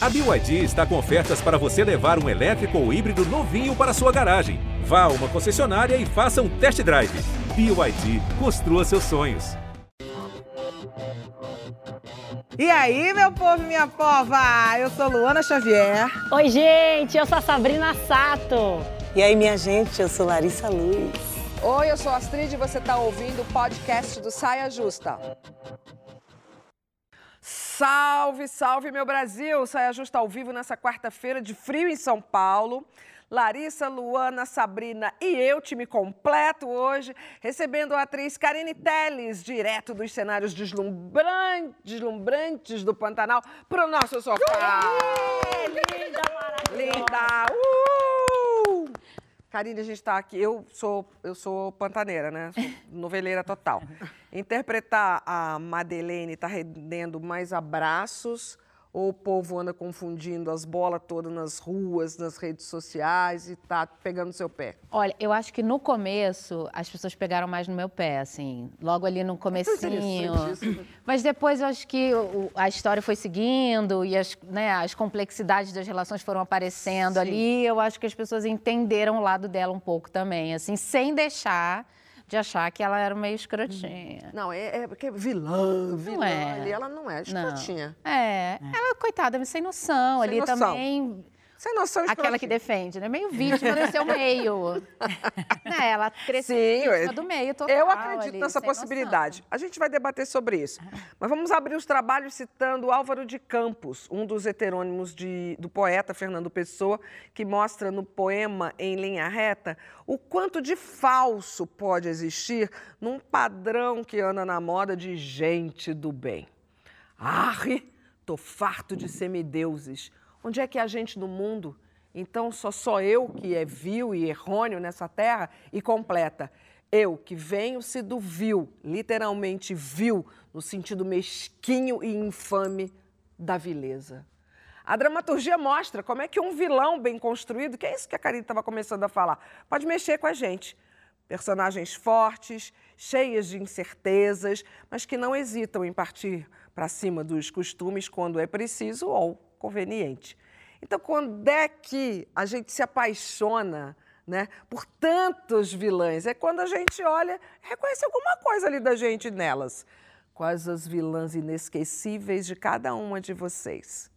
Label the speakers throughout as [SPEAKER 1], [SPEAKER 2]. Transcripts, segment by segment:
[SPEAKER 1] A BYD está com ofertas para você levar um elétrico ou híbrido novinho para sua garagem. Vá a uma concessionária e faça um test drive. BYD, construa seus sonhos.
[SPEAKER 2] E aí, meu povo e minha pova? Eu sou Luana Xavier.
[SPEAKER 3] Oi, gente, eu sou a Sabrina Sato.
[SPEAKER 4] E aí, minha gente, eu sou Larissa Luz.
[SPEAKER 5] Oi, eu sou a Astrid e você está ouvindo o podcast do Saia Justa. Salve, salve, meu Brasil! Saia Justa ao vivo nessa quarta-feira de frio em São Paulo. Larissa, Luana, Sabrina e eu, time completo hoje, recebendo a atriz Karine Telles, direto dos cenários deslumbrantes, deslumbrantes do Pantanal, para o nosso sofá.
[SPEAKER 3] linda, maravilhosa.
[SPEAKER 5] Linda! Uh! Karine, a gente está aqui. Eu sou, eu sou pantaneira, né? Sou noveleira total. Interpretar a Madeleine está rendendo mais abraços ou o povo anda confundindo as bolas todas nas ruas, nas redes sociais e tá pegando seu pé?
[SPEAKER 3] Olha, eu acho que no começo as pessoas pegaram mais no meu pé, assim, logo ali no comecinho.
[SPEAKER 5] interessante isso.
[SPEAKER 3] Mas depois eu acho que a história foi seguindo e as, né, as complexidades das relações foram aparecendo
[SPEAKER 5] Sim.
[SPEAKER 3] ali. Eu acho que as pessoas entenderam o lado dela um pouco também, assim, sem deixar de achar que ela era meio escrotinha.
[SPEAKER 5] Não, é, é porque é vilã, vilã.
[SPEAKER 3] é.
[SPEAKER 5] Ali ela não é, escrotinha.
[SPEAKER 3] É, ela, coitada, sem noção.
[SPEAKER 5] Sem
[SPEAKER 3] ali
[SPEAKER 5] noção.
[SPEAKER 3] também
[SPEAKER 5] Sem noção
[SPEAKER 3] Aquela que
[SPEAKER 5] escrotinha.
[SPEAKER 3] defende, né? Meio vítima do seu meio. né? Ela cresceu
[SPEAKER 5] Sim,
[SPEAKER 3] vítima
[SPEAKER 5] eu-
[SPEAKER 3] do meio total.
[SPEAKER 5] Eu acredito
[SPEAKER 3] ali,
[SPEAKER 5] nessa possibilidade. A gente vai debater sobre isso. Mas vamos abrir os trabalhos citando Álvaro de Campos, um dos heterônimos de- do poeta Fernando Pessoa, que mostra no poema Em Linha Reta o quanto de falso pode existir num padrão que anda na moda de gente do bem. Arre, tô farto de semideuses. Onde é que há gente no mundo? Então só só eu que é vil e errôneo nessa terra e completa. Eu que venho-se do vil, literalmente vil, no sentido mesquinho e infame da vileza. A dramaturgia mostra como é que um vilão bem construído, que é isso que a Karine estava começando a falar, pode mexer com a gente. Personagens fortes, cheias de incertezas, mas que não hesitam em partir para cima dos costumes quando é preciso ou conveniente. Então, quando é que a gente se apaixona né, por tantos vilãs? É quando a gente olha, reconhece alguma coisa ali da gente nelas. Quais as vilãs inesquecíveis de cada uma de vocês?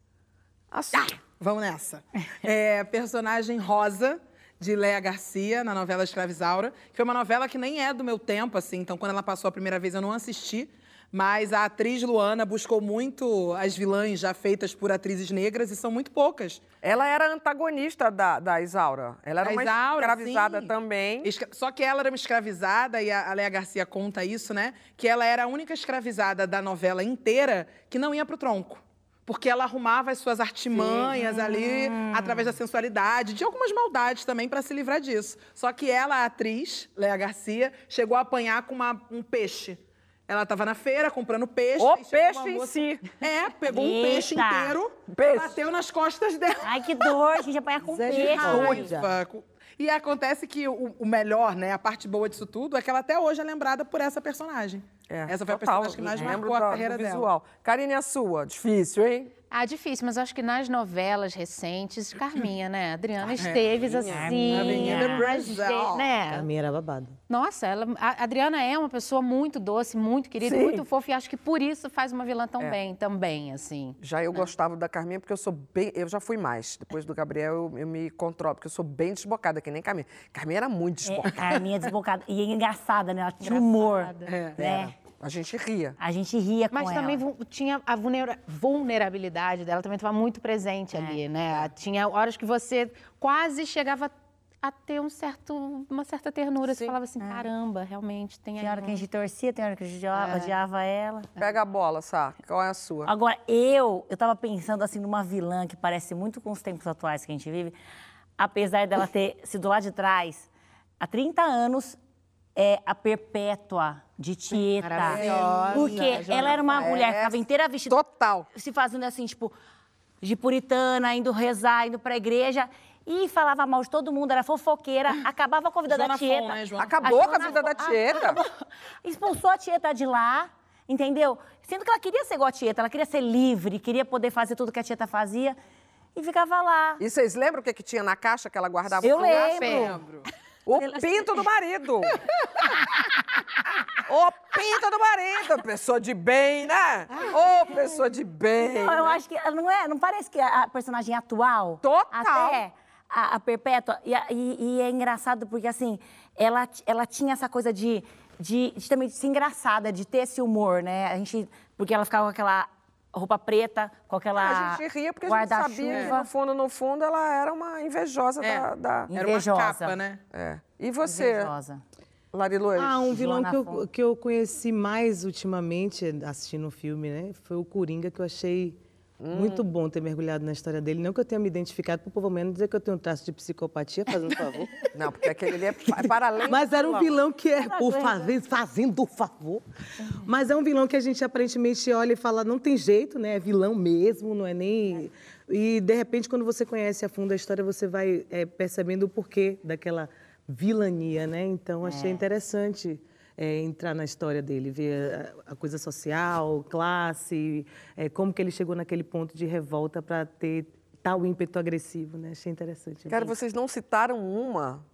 [SPEAKER 5] A sua.
[SPEAKER 2] Vamos nessa. É, personagem Rosa, de Léa Garcia, na novela Escravizaura, que foi uma novela que nem é do meu tempo, assim, então quando ela passou a primeira vez eu não assisti, mas a atriz Luana buscou muito as vilãs já feitas por atrizes negras e são muito poucas.
[SPEAKER 5] Ela era antagonista da, da Isaura. Ela era
[SPEAKER 2] A
[SPEAKER 5] uma
[SPEAKER 2] Isaura,
[SPEAKER 5] escravizada
[SPEAKER 2] sim.
[SPEAKER 5] também.
[SPEAKER 2] Só que ela era uma escravizada, e a Léa Garcia conta isso, né? Que ela era a única escravizada da novela inteira que não ia pro tronco. Porque ela arrumava as suas artimanhas ali, através da sensualidade, de algumas maldades também, para se livrar disso. Só que ela, a atriz, Léa Garcia, chegou a apanhar com uma- um peixe. Ela estava na feira comprando peixe.
[SPEAKER 5] O peixe em si.
[SPEAKER 2] É, pegou um peixe
[SPEAKER 6] Eita.
[SPEAKER 2] inteiro,
[SPEAKER 5] Peixe.
[SPEAKER 2] bateu nas costas dela.
[SPEAKER 6] Ai, que dor, a gente apanha com peixe.
[SPEAKER 2] E acontece que o, o melhor, né, a parte boa disso tudo, é que ela até hoje é lembrada por essa personagem.
[SPEAKER 5] É,
[SPEAKER 2] essa foi
[SPEAKER 5] total.
[SPEAKER 2] a personagem que mais marcou a
[SPEAKER 5] do
[SPEAKER 2] carreira dela.
[SPEAKER 5] visual. Karine, a sua. Difícil, hein?
[SPEAKER 3] Ah, difícil, mas acho que nas novelas recentes, Carminha, né? Adriana Esteves, assim.
[SPEAKER 2] Carminha do
[SPEAKER 3] a
[SPEAKER 2] Brasil.
[SPEAKER 3] né?
[SPEAKER 4] Carminha era babado.
[SPEAKER 3] Nossa, ela, a Adriana é uma pessoa muito doce, muito querida,
[SPEAKER 5] Sim.
[SPEAKER 3] muito fofa, e acho que por isso faz uma vilã tão
[SPEAKER 5] É.
[SPEAKER 3] bem, também, assim.
[SPEAKER 5] Já eu gostava da Carminha porque eu sou bem. Eu já fui mais. Depois do Gabriel, eu, eu me controlo, porque eu sou bem desbocada, que nem Carminha. Carminha era muito
[SPEAKER 6] É,
[SPEAKER 5] desbocada.
[SPEAKER 6] Carminha desbocada. E é engraçada, né? Ela tinha humor.
[SPEAKER 2] É.
[SPEAKER 6] Né?
[SPEAKER 5] A gente ria.
[SPEAKER 6] A gente ria com
[SPEAKER 3] Mas
[SPEAKER 6] ela.
[SPEAKER 3] também vu- tinha a vulnera- vulnerabilidade dela, também estava muito presente ali, né? Tinha horas que você quase chegava a ter um certo, uma certa ternura. Você
[SPEAKER 5] Sim.
[SPEAKER 3] falava assim, caramba, realmente tem aí
[SPEAKER 6] Tem hora que a
[SPEAKER 3] um-
[SPEAKER 6] gente torcia, tem hora que a gente odiava, odiava ela.
[SPEAKER 5] Pega a bola, Sá. Qual é a sua?
[SPEAKER 6] Agora, eu, eu tava pensando assim numa vilã que parece muito com os tempos atuais que a gente vive, apesar dela ter sido lá de trás, há 30 anos, é a Perpétua de Tieta.
[SPEAKER 3] Maravilhosa,
[SPEAKER 6] Porque
[SPEAKER 3] Joana
[SPEAKER 6] ela era uma mulher que ficava inteira vestida
[SPEAKER 5] Total.
[SPEAKER 6] se fazendo assim, tipo, de puritana, indo rezar, indo pra igreja. E falava mal de todo mundo, era fofoqueira, acabava com a vida
[SPEAKER 2] Joana
[SPEAKER 6] da Tieta.
[SPEAKER 2] Fon, né, Joana
[SPEAKER 5] Acabou
[SPEAKER 6] A
[SPEAKER 5] com a vida da
[SPEAKER 6] Fon-
[SPEAKER 5] Tieta.
[SPEAKER 6] acabou. Expulsou a Tieta de lá, entendeu? Sendo que ela queria ser igual a Tieta, ela queria ser livre, queria poder fazer tudo que a Tieta fazia e ficava lá.
[SPEAKER 5] E vocês lembram o que, que tinha na caixa que ela guardava?
[SPEAKER 6] Eu lembro.
[SPEAKER 5] O pinto do marido. o pinto do marido. Pessoa de bem, né? Ô, pessoa de bem.
[SPEAKER 6] Não, eu
[SPEAKER 5] né?
[SPEAKER 6] acho que não é, não parece que a personagem atual.
[SPEAKER 5] Total.
[SPEAKER 6] Até a, a Perpétua. E, e- e é engraçado porque, assim, ela, ela tinha essa coisa de, de, de também de ser engraçada, de ter esse humor, né? A gente. Porque ela ficava com aquela roupa preta, com aquela.
[SPEAKER 5] A gente ria porque a gente sabia que, no fundo, no fundo, ela era uma invejosa
[SPEAKER 2] É.
[SPEAKER 5] da... da-
[SPEAKER 2] Era uma
[SPEAKER 6] Invejosa.
[SPEAKER 2] capa, né?
[SPEAKER 5] É. E você,
[SPEAKER 6] Invejosa.
[SPEAKER 5] Lariloes?
[SPEAKER 4] Ah, um vilão que eu, que eu conheci mais ultimamente assistindo o filme, né? Foi o Coringa, que eu achei muito bom ter mergulhado na história dele. Não que eu tenha me identificado, por pelo menos dizer que eu tenho um traço de psicopatia, fazendo favor.
[SPEAKER 5] Não, porque aquele ali é é para além
[SPEAKER 4] Mas era um vilão que é por fazer, fazendo favor. Mas é um vilão que a gente aparentemente olha e fala, não tem jeito, né? É vilão mesmo, não é nem. E de repente, quando você conhece a fundo a história, você vai é, percebendo o porquê daquela vilania, né? Então achei interessante. É, entrar na história dele, ver a, a coisa social, classe, é, como que ele chegou naquele ponto de revolta para ter tal ímpeto agressivo, né? Achei interessante.
[SPEAKER 5] Cara, vocês não citaram uma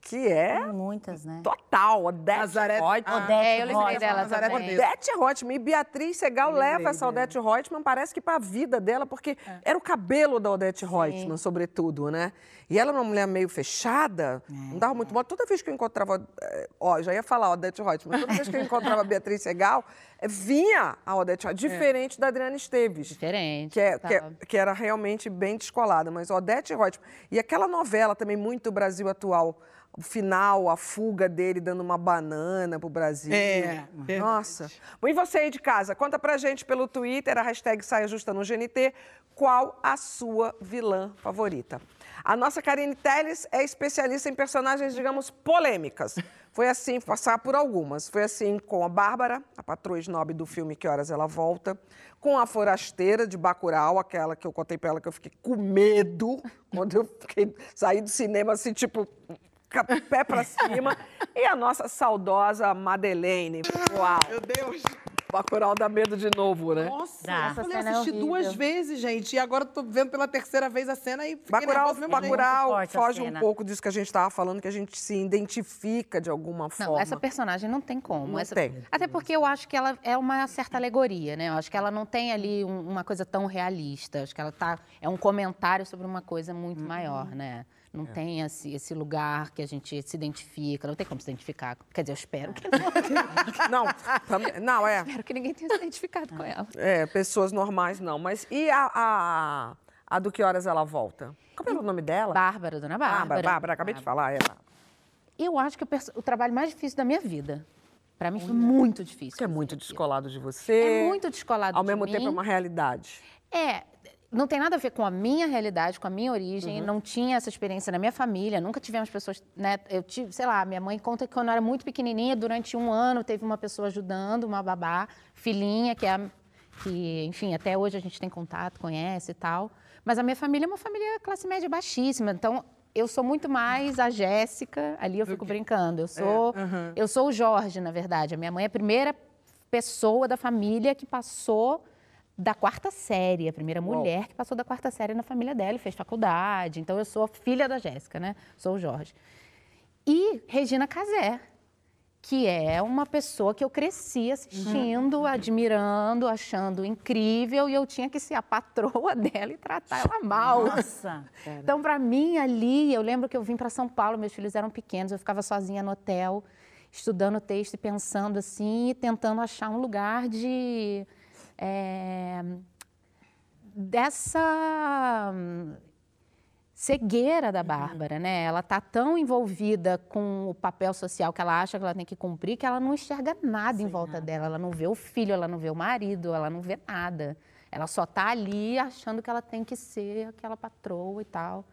[SPEAKER 5] que é
[SPEAKER 6] Muitas, né?
[SPEAKER 5] total, Odete
[SPEAKER 2] Nazaré-
[SPEAKER 5] Reutemann.
[SPEAKER 2] Ah,
[SPEAKER 6] Odete
[SPEAKER 3] É, eu lembrei dela
[SPEAKER 2] Nazaré
[SPEAKER 3] também.
[SPEAKER 5] Odete Reutemann e Beatriz Segal
[SPEAKER 4] Lembrei
[SPEAKER 5] leva essa. Odete Reutemann, parece que para a vida dela, porque era o cabelo da Odete Reutemann, sobretudo, né? E ela era uma mulher meio fechada, não dava muito modo. Toda vez que eu encontrava, eh, ó, já ia falar Odete Reutemann, toda vez que eu encontrava a Beatriz Segal, eh, vinha a Odete Reutemann, diferente da Adriana Esteves.
[SPEAKER 3] Diferente.
[SPEAKER 5] Que, é- que é-
[SPEAKER 3] tava.
[SPEAKER 5] que era realmente bem descolada, mas Odete Reutemann. E aquela novela também muito Brasil Atual, o final, a fuga dele dando uma banana pro Brasil.
[SPEAKER 2] É, verdade.
[SPEAKER 5] Nossa. Bom, e você aí de casa, conta pra gente pelo Twitter, a hashtag Saia Justa no GNT, qual a sua vilã favorita. A nossa Karine Telles é especialista em personagens, digamos, polêmicas. Foi assim, passar por algumas. Foi assim com a Bárbara, a patroa snob do filme Que Horas Ela Volta, com a forasteira de Bacurau, aquela que eu contei pra ela que eu fiquei com medo, quando eu fiquei, saí do cinema assim, tipo, pé pra cima, e a nossa saudosa Madeleine. Uau!
[SPEAKER 2] Meu Deus.
[SPEAKER 5] Bacurau dá medo de novo, né?
[SPEAKER 2] Nossa,
[SPEAKER 6] Dá.
[SPEAKER 2] eu falei,
[SPEAKER 6] Essa cena é
[SPEAKER 2] assisti
[SPEAKER 6] horrível.
[SPEAKER 2] duas vezes, gente. E agora eu tô vendo pela terceira vez a cena e fiquei
[SPEAKER 5] Bacurau,
[SPEAKER 2] mesmo.
[SPEAKER 5] Bacurau foge um pouco disso que a gente estava falando, que a gente se identifica de alguma
[SPEAKER 3] Não,
[SPEAKER 5] forma.
[SPEAKER 3] essa personagem não tem como.
[SPEAKER 5] Não
[SPEAKER 3] Essa-
[SPEAKER 5] tem.
[SPEAKER 3] Até porque eu acho que ela é uma certa alegoria, né? Eu acho que ela não tem ali um- uma coisa tão realista. Acho que ela tá é um comentário sobre uma coisa muito maior, né? Não tem esse, esse lugar que a gente se identifica, não tem como se identificar. Quer dizer, eu espero que não.
[SPEAKER 5] Não, também- não, é.
[SPEAKER 3] espero que ninguém tenha se identificado com ela.
[SPEAKER 5] É, pessoas normais não. Mas e a, a, a do que horas ela volta? Qual é o nome dela?
[SPEAKER 3] Bárbara, dona Bárbara.
[SPEAKER 5] Bárbara, Bárbara, acabei de falar. É,
[SPEAKER 3] Eu acho que o, o trabalho mais difícil da minha vida. Pra mim foi muito difícil.
[SPEAKER 5] que é muito
[SPEAKER 3] aquilo.
[SPEAKER 5] descolado de você.
[SPEAKER 3] É muito descolado
[SPEAKER 5] Ao
[SPEAKER 3] de
[SPEAKER 5] mesmo
[SPEAKER 3] mim.
[SPEAKER 5] tempo é uma realidade.
[SPEAKER 3] É, não tem nada a ver com a minha realidade, com a minha
[SPEAKER 5] Uhum.
[SPEAKER 3] origem. Não tinha essa experiência na minha família. Nunca tivemos pessoas, né? Eu tive, sei lá, minha mãe conta que quando eu era muito pequenininha, durante um ano, teve uma pessoa ajudando, uma babá, filhinha, que é a, que, enfim, até hoje a gente tem contato, conhece e tal. Mas a minha família é uma família classe média baixíssima. Então, eu sou muito mais a Jéssica, ali eu fico brincando. Eu sou, eu sou o Jorge, na verdade. A minha mãe é a primeira pessoa da família que passou da quarta série, a primeira mulher que passou da quarta série na família dela e fez faculdade. Então eu sou a filha da Jéssica, né? Sou o Jorge. E Regina Casé, que é uma pessoa que eu cresci assistindo, admirando, achando incrível, e eu tinha que ser a patroa dela e tratar ela mal.
[SPEAKER 6] Nossa.
[SPEAKER 3] Então, para mim, ali, eu lembro que eu vim para São Paulo, meus filhos eram pequenos, eu ficava sozinha no hotel, estudando texto e pensando assim, e tentando achar um lugar de. É, dessa hum, cegueira da Bárbara, né? Ela tá tão envolvida com o papel social que ela acha que ela tem que cumprir que ela não enxerga nada em volta dela. Ela não vê o filho, ela não vê o marido, ela não vê nada. Ela só tá ali achando que ela tem que ser aquela patroa e tal.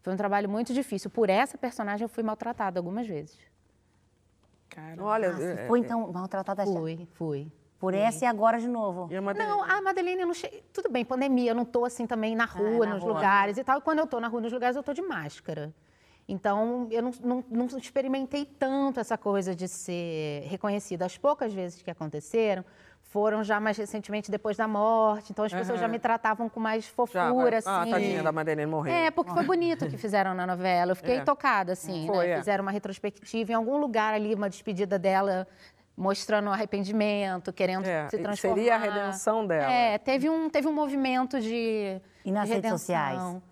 [SPEAKER 3] Foi um trabalho muito difícil. Por essa personagem eu fui maltratada algumas vezes.
[SPEAKER 2] Cara,
[SPEAKER 5] Olha,
[SPEAKER 6] Ah,
[SPEAKER 5] é-
[SPEAKER 6] foi então maltratada já.
[SPEAKER 3] Fui, fui.
[SPEAKER 6] Por essa e agora de novo.
[SPEAKER 5] e a Madeleine?
[SPEAKER 3] Não, a Madeleine, eu não cheguei. Tudo bem, pandemia, eu não tô assim também na rua,
[SPEAKER 6] na
[SPEAKER 3] nos
[SPEAKER 6] rua.
[SPEAKER 3] lugares e tal. E quando eu tô na rua, nos lugares, eu tô de máscara. Então, eu não, não, não experimentei tanto essa coisa de ser reconhecida. As poucas vezes que aconteceram foram já mais recentemente depois da morte. Então, as pessoas já me tratavam com mais
[SPEAKER 5] Já,
[SPEAKER 3] fofura,
[SPEAKER 5] vai- Ah,
[SPEAKER 3] assim.
[SPEAKER 5] tadinha da Madeleine morreu.
[SPEAKER 3] É, porque foi bonito o que fizeram na novela. Eu fiquei
[SPEAKER 5] É.
[SPEAKER 3] tocada, assim,
[SPEAKER 5] Foi,
[SPEAKER 3] né?
[SPEAKER 5] é.
[SPEAKER 3] Fizeram uma retrospectiva em algum lugar ali, uma despedida dela, mostrando o arrependimento, querendo
[SPEAKER 5] É,
[SPEAKER 3] se
[SPEAKER 5] e
[SPEAKER 3] transformar.
[SPEAKER 5] seria a redenção dela.
[SPEAKER 3] É, teve um, teve um movimento de.
[SPEAKER 6] E nas
[SPEAKER 3] de
[SPEAKER 6] redes
[SPEAKER 3] redenção.
[SPEAKER 6] sociais?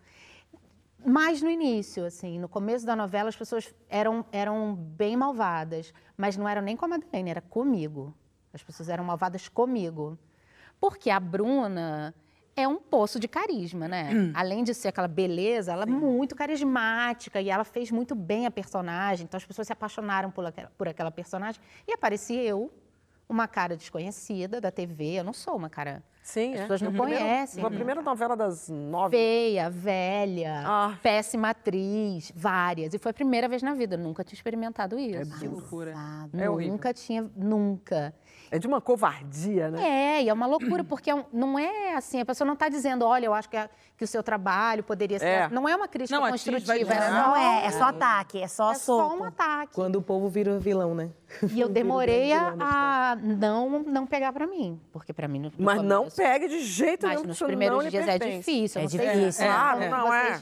[SPEAKER 3] Mais no início, assim, no começo da novela, as pessoas eram, eram bem malvadas, mas não eram nem com a Madeleine, era comigo. As pessoas eram malvadas comigo. Porque a Bruna é um poço de carisma, né? Além de ser aquela beleza, ela é muito carismática e ela fez muito bem a personagem. Então as pessoas se apaixonaram por aquela, por aquela personagem. E aparecia eu, uma cara desconhecida da TV. Eu não sou uma cara.
[SPEAKER 5] Sim,
[SPEAKER 3] As
[SPEAKER 5] é.
[SPEAKER 3] pessoas não
[SPEAKER 5] Primeiro-
[SPEAKER 3] conhecem.
[SPEAKER 5] A primeira novela das nove.
[SPEAKER 3] Feia, velha,
[SPEAKER 5] Ah.
[SPEAKER 3] péssima atriz, várias. E foi a primeira vez na vida. Eu nunca tinha experimentado isso.
[SPEAKER 2] Que loucura.
[SPEAKER 5] É horrível.
[SPEAKER 3] nunca tinha, nunca.
[SPEAKER 5] É de uma covardia, né?
[SPEAKER 3] É, e é uma loucura, porque é um- não é assim, a pessoa não está dizendo, olha, eu acho que, a- que o seu trabalho poderia ser.
[SPEAKER 5] É.
[SPEAKER 3] Não é uma crítica
[SPEAKER 2] Não,
[SPEAKER 3] construtiva,
[SPEAKER 2] dizer,
[SPEAKER 3] é
[SPEAKER 6] Não
[SPEAKER 3] só,
[SPEAKER 6] é, é só ataque, é só
[SPEAKER 3] é
[SPEAKER 6] solto.
[SPEAKER 3] só um ataque.
[SPEAKER 4] Quando o povo vira vilão, né?
[SPEAKER 3] E eu demorei a, não, não pegar pra mim, porque pra mim no,
[SPEAKER 5] Mas não pegue de jeito
[SPEAKER 3] Mas
[SPEAKER 5] nenhum.
[SPEAKER 3] nos
[SPEAKER 5] isso não
[SPEAKER 3] primeiros dias é difícil.
[SPEAKER 6] É
[SPEAKER 3] não
[SPEAKER 6] difícil.
[SPEAKER 5] Claro,
[SPEAKER 3] vocês
[SPEAKER 5] não é.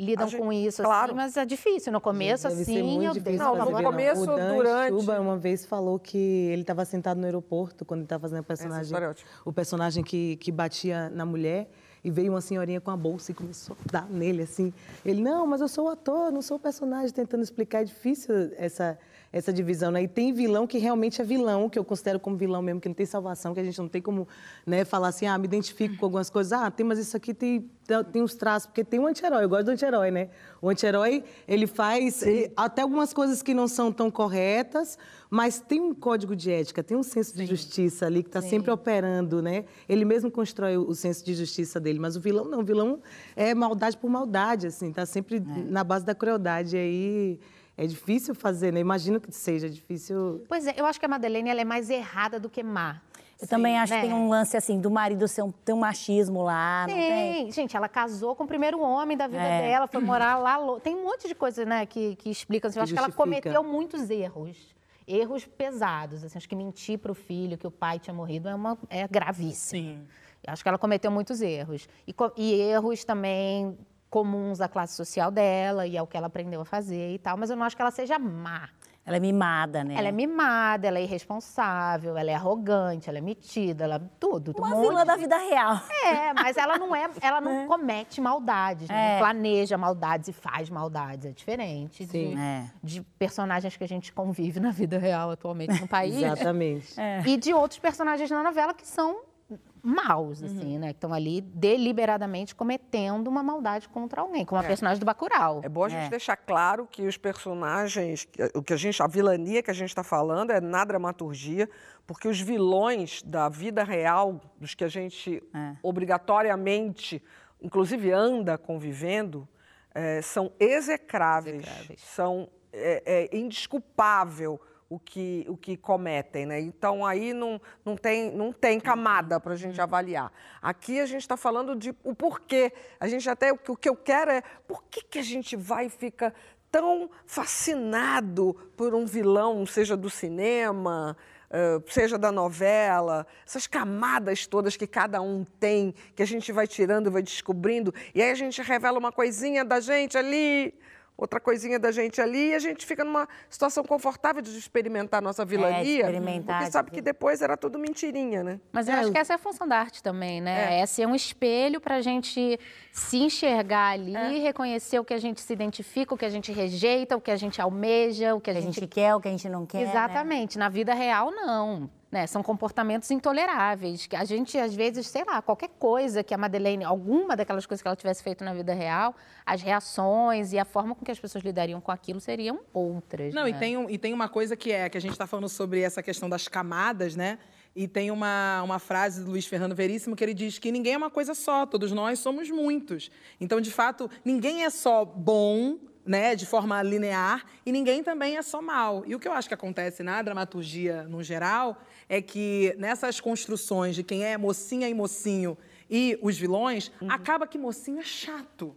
[SPEAKER 3] Lidam
[SPEAKER 5] gente-
[SPEAKER 3] com isso,
[SPEAKER 5] claro.
[SPEAKER 3] assim, mas é difícil. No começo,
[SPEAKER 4] Deve ser
[SPEAKER 3] assim,
[SPEAKER 4] muito
[SPEAKER 3] eu
[SPEAKER 4] difícil
[SPEAKER 5] Não,
[SPEAKER 4] fazer
[SPEAKER 5] no começo,
[SPEAKER 4] o Dan
[SPEAKER 5] durante-
[SPEAKER 4] Chuba uma vez falou que ele estava sentado no aeroporto quando ele estava fazendo a personagem,
[SPEAKER 5] é
[SPEAKER 4] o personagem que, que batia na mulher e veio uma senhorinha com a bolsa e começou a dar nele assim. Ele não, mas eu sou o ator, não sou o personagem, tentando explicar é difícil essa essa divisão, né? E tem vilão que realmente é vilão, que eu considero como vilão mesmo, que não tem salvação, que a gente não tem como, né, falar assim, ah, me identifico com algumas coisas, ah, tem, mas isso aqui tem tem uns traços, porque tem um anti-herói, eu gosto do anti-herói, né? O anti-herói, ele faz eh, até algumas coisas que não são tão corretas, mas tem um código de ética, tem um senso de justiça ali que está sempre operando, né? Ele mesmo constrói o, o senso de justiça dele, mas o vilão não, o vilão é maldade por maldade, assim, tá sempre na base da crueldade, aí é difícil fazer, né? Imagino que seja difícil
[SPEAKER 3] Pois é, eu acho que a Madeleine ela é mais errada do que má.
[SPEAKER 6] Eu também acho
[SPEAKER 3] né?
[SPEAKER 6] que tem um lance assim do marido ser um, ter um machismo lá, não tem?
[SPEAKER 3] Tem. Gente, ela casou com o primeiro homem da vida
[SPEAKER 6] É.
[SPEAKER 3] dela, foi morar lá. Tem um monte de coisa, né, que, que explica. Assim, eu
[SPEAKER 4] Que
[SPEAKER 3] acho que ela
[SPEAKER 4] justifica.
[SPEAKER 3] cometeu muitos erros. Erros pesados. Assim, acho que mentir para o filho que o pai tinha morrido é, uma, é gravíssimo.
[SPEAKER 2] Sim.
[SPEAKER 3] Eu acho que ela cometeu muitos erros. E, e erros também comuns da classe social dela, e é o que ela aprendeu a fazer e tal. Mas eu não acho que ela seja má.
[SPEAKER 6] Ela é mimada, né?
[SPEAKER 3] Ela é mimada, ela é irresponsável, ela é arrogante, ela é metida, ela tudo. um
[SPEAKER 6] uma
[SPEAKER 3] monte
[SPEAKER 6] vilã da vida real.
[SPEAKER 3] é, mas ela não é, ela não comete maldades, né?
[SPEAKER 6] É.
[SPEAKER 3] Não planeja maldades e faz maldades. É diferente de.
[SPEAKER 6] É.
[SPEAKER 3] de personagens que a gente convive na vida real atualmente no país.
[SPEAKER 4] exatamente.
[SPEAKER 3] E de outros personagens na novela que são maus, assim,
[SPEAKER 5] Uhum.
[SPEAKER 3] né? Que estão ali deliberadamente cometendo uma maldade contra alguém, como a personagem do Bacurau.
[SPEAKER 5] É bom a gente
[SPEAKER 6] É.
[SPEAKER 5] deixar claro que os personagens, o que a gente, a vilania que a gente está falando é na dramaturgia, porque os vilões da vida real, dos que a gente
[SPEAKER 6] É.
[SPEAKER 5] obrigatoriamente, inclusive anda convivendo, eh, são execráveis,
[SPEAKER 3] Execráveis.
[SPEAKER 5] são é, é indesculpável o que, o que cometem, né? Então aí não, não, tem, não tem camada para a gente avaliar. Aqui a gente está falando de o porquê. A gente até o que, o que eu quero é por que, que a gente vai e fica tão fascinado por um vilão, seja do cinema, eh, seja da novela, essas camadas todas que cada um tem, que a gente vai tirando, vai descobrindo, e aí a gente revela uma coisinha da gente ali, outra coisinha da gente ali, e a gente fica numa situação confortável de experimentar a nossa vilania,
[SPEAKER 6] experimentar,
[SPEAKER 5] porque sabe
[SPEAKER 6] de-
[SPEAKER 5] que depois era tudo mentirinha, né?
[SPEAKER 3] Mas eu acho que essa é a função da arte também, né? É, ser um espelho para a gente se enxergar ali,
[SPEAKER 5] É.
[SPEAKER 3] reconhecer o que a gente se identifica, o que a gente rejeita, o que a gente almeja, o que a,
[SPEAKER 6] que a
[SPEAKER 3] gente
[SPEAKER 6] gente quer, o que a gente não quer. né?
[SPEAKER 3] Exatamente. Na vida real, não. Né? São comportamentos intoleráveis. Que a gente, às vezes, sei lá, qualquer coisa que a Madeleine, alguma daquelas coisas que ela tivesse feito na vida real, as reações e a forma com que as pessoas lidariam com aquilo seriam outras.
[SPEAKER 2] Não,
[SPEAKER 3] né?
[SPEAKER 2] e, tem um- e tem uma coisa que é, que a gente está falando sobre essa questão das camadas, né? E tem uma, uma frase do Luiz Fernando Veríssimo que ele diz que ninguém é uma coisa só, todos nós somos muitos. Então, de fato, ninguém é só bom, né, de forma linear, e ninguém também é só mal. E o que eu acho que acontece na dramaturgia, no geral, é que nessas construções de quem é mocinha e mocinho e os vilões, acaba que mocinho é chato.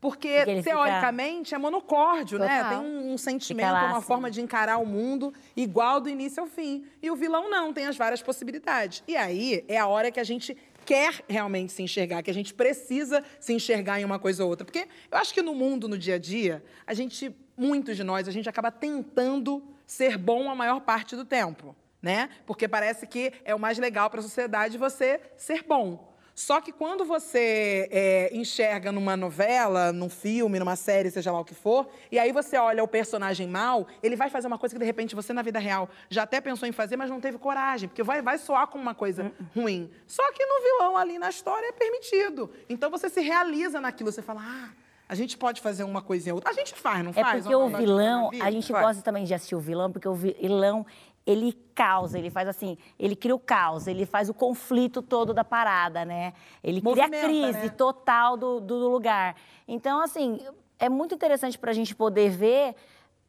[SPEAKER 2] Porque,
[SPEAKER 6] Porque ele fica-
[SPEAKER 2] teoricamente, é monocórdio, né?
[SPEAKER 3] Total.
[SPEAKER 2] Tem um, um sentimento,
[SPEAKER 6] lá,
[SPEAKER 2] uma
[SPEAKER 6] assim.
[SPEAKER 2] forma de encarar o mundo igual do início ao fim. E o vilão não, tem as várias possibilidades. E aí é a hora que a gente quer realmente se enxergar, que a gente precisa se enxergar em uma coisa ou outra. Porque eu acho que no mundo, no dia a dia, a gente, muitos de nós, a gente acaba tentando ser bom a maior parte do tempo, né? Porque parece que é o mais legal para a sociedade você ser bom. Só que quando você é, enxerga numa novela, num filme, numa série, seja lá o que for, e aí você olha o personagem mal, ele vai fazer uma coisa que de repente você na vida real já até pensou em fazer, mas não teve coragem, porque vai, vai soar como uma coisa ruim. Só que no vilão ali na história é permitido. Então você se realiza naquilo, você fala, ah, a gente pode fazer uma coisinha ou outra. A gente faz, não
[SPEAKER 6] É
[SPEAKER 2] faz?
[SPEAKER 6] porque
[SPEAKER 2] Uma
[SPEAKER 6] o vilão, a gente
[SPEAKER 2] Faz.
[SPEAKER 6] gosta também de assistir o vilão, porque o vilão, ele causa, ele faz assim, ele cria o caos, ele faz o conflito todo da parada, né? Ele cria a
[SPEAKER 2] Movimenta,
[SPEAKER 6] crise
[SPEAKER 2] né?
[SPEAKER 6] total do, do lugar. Então, assim, é muito interessante para a gente poder ver,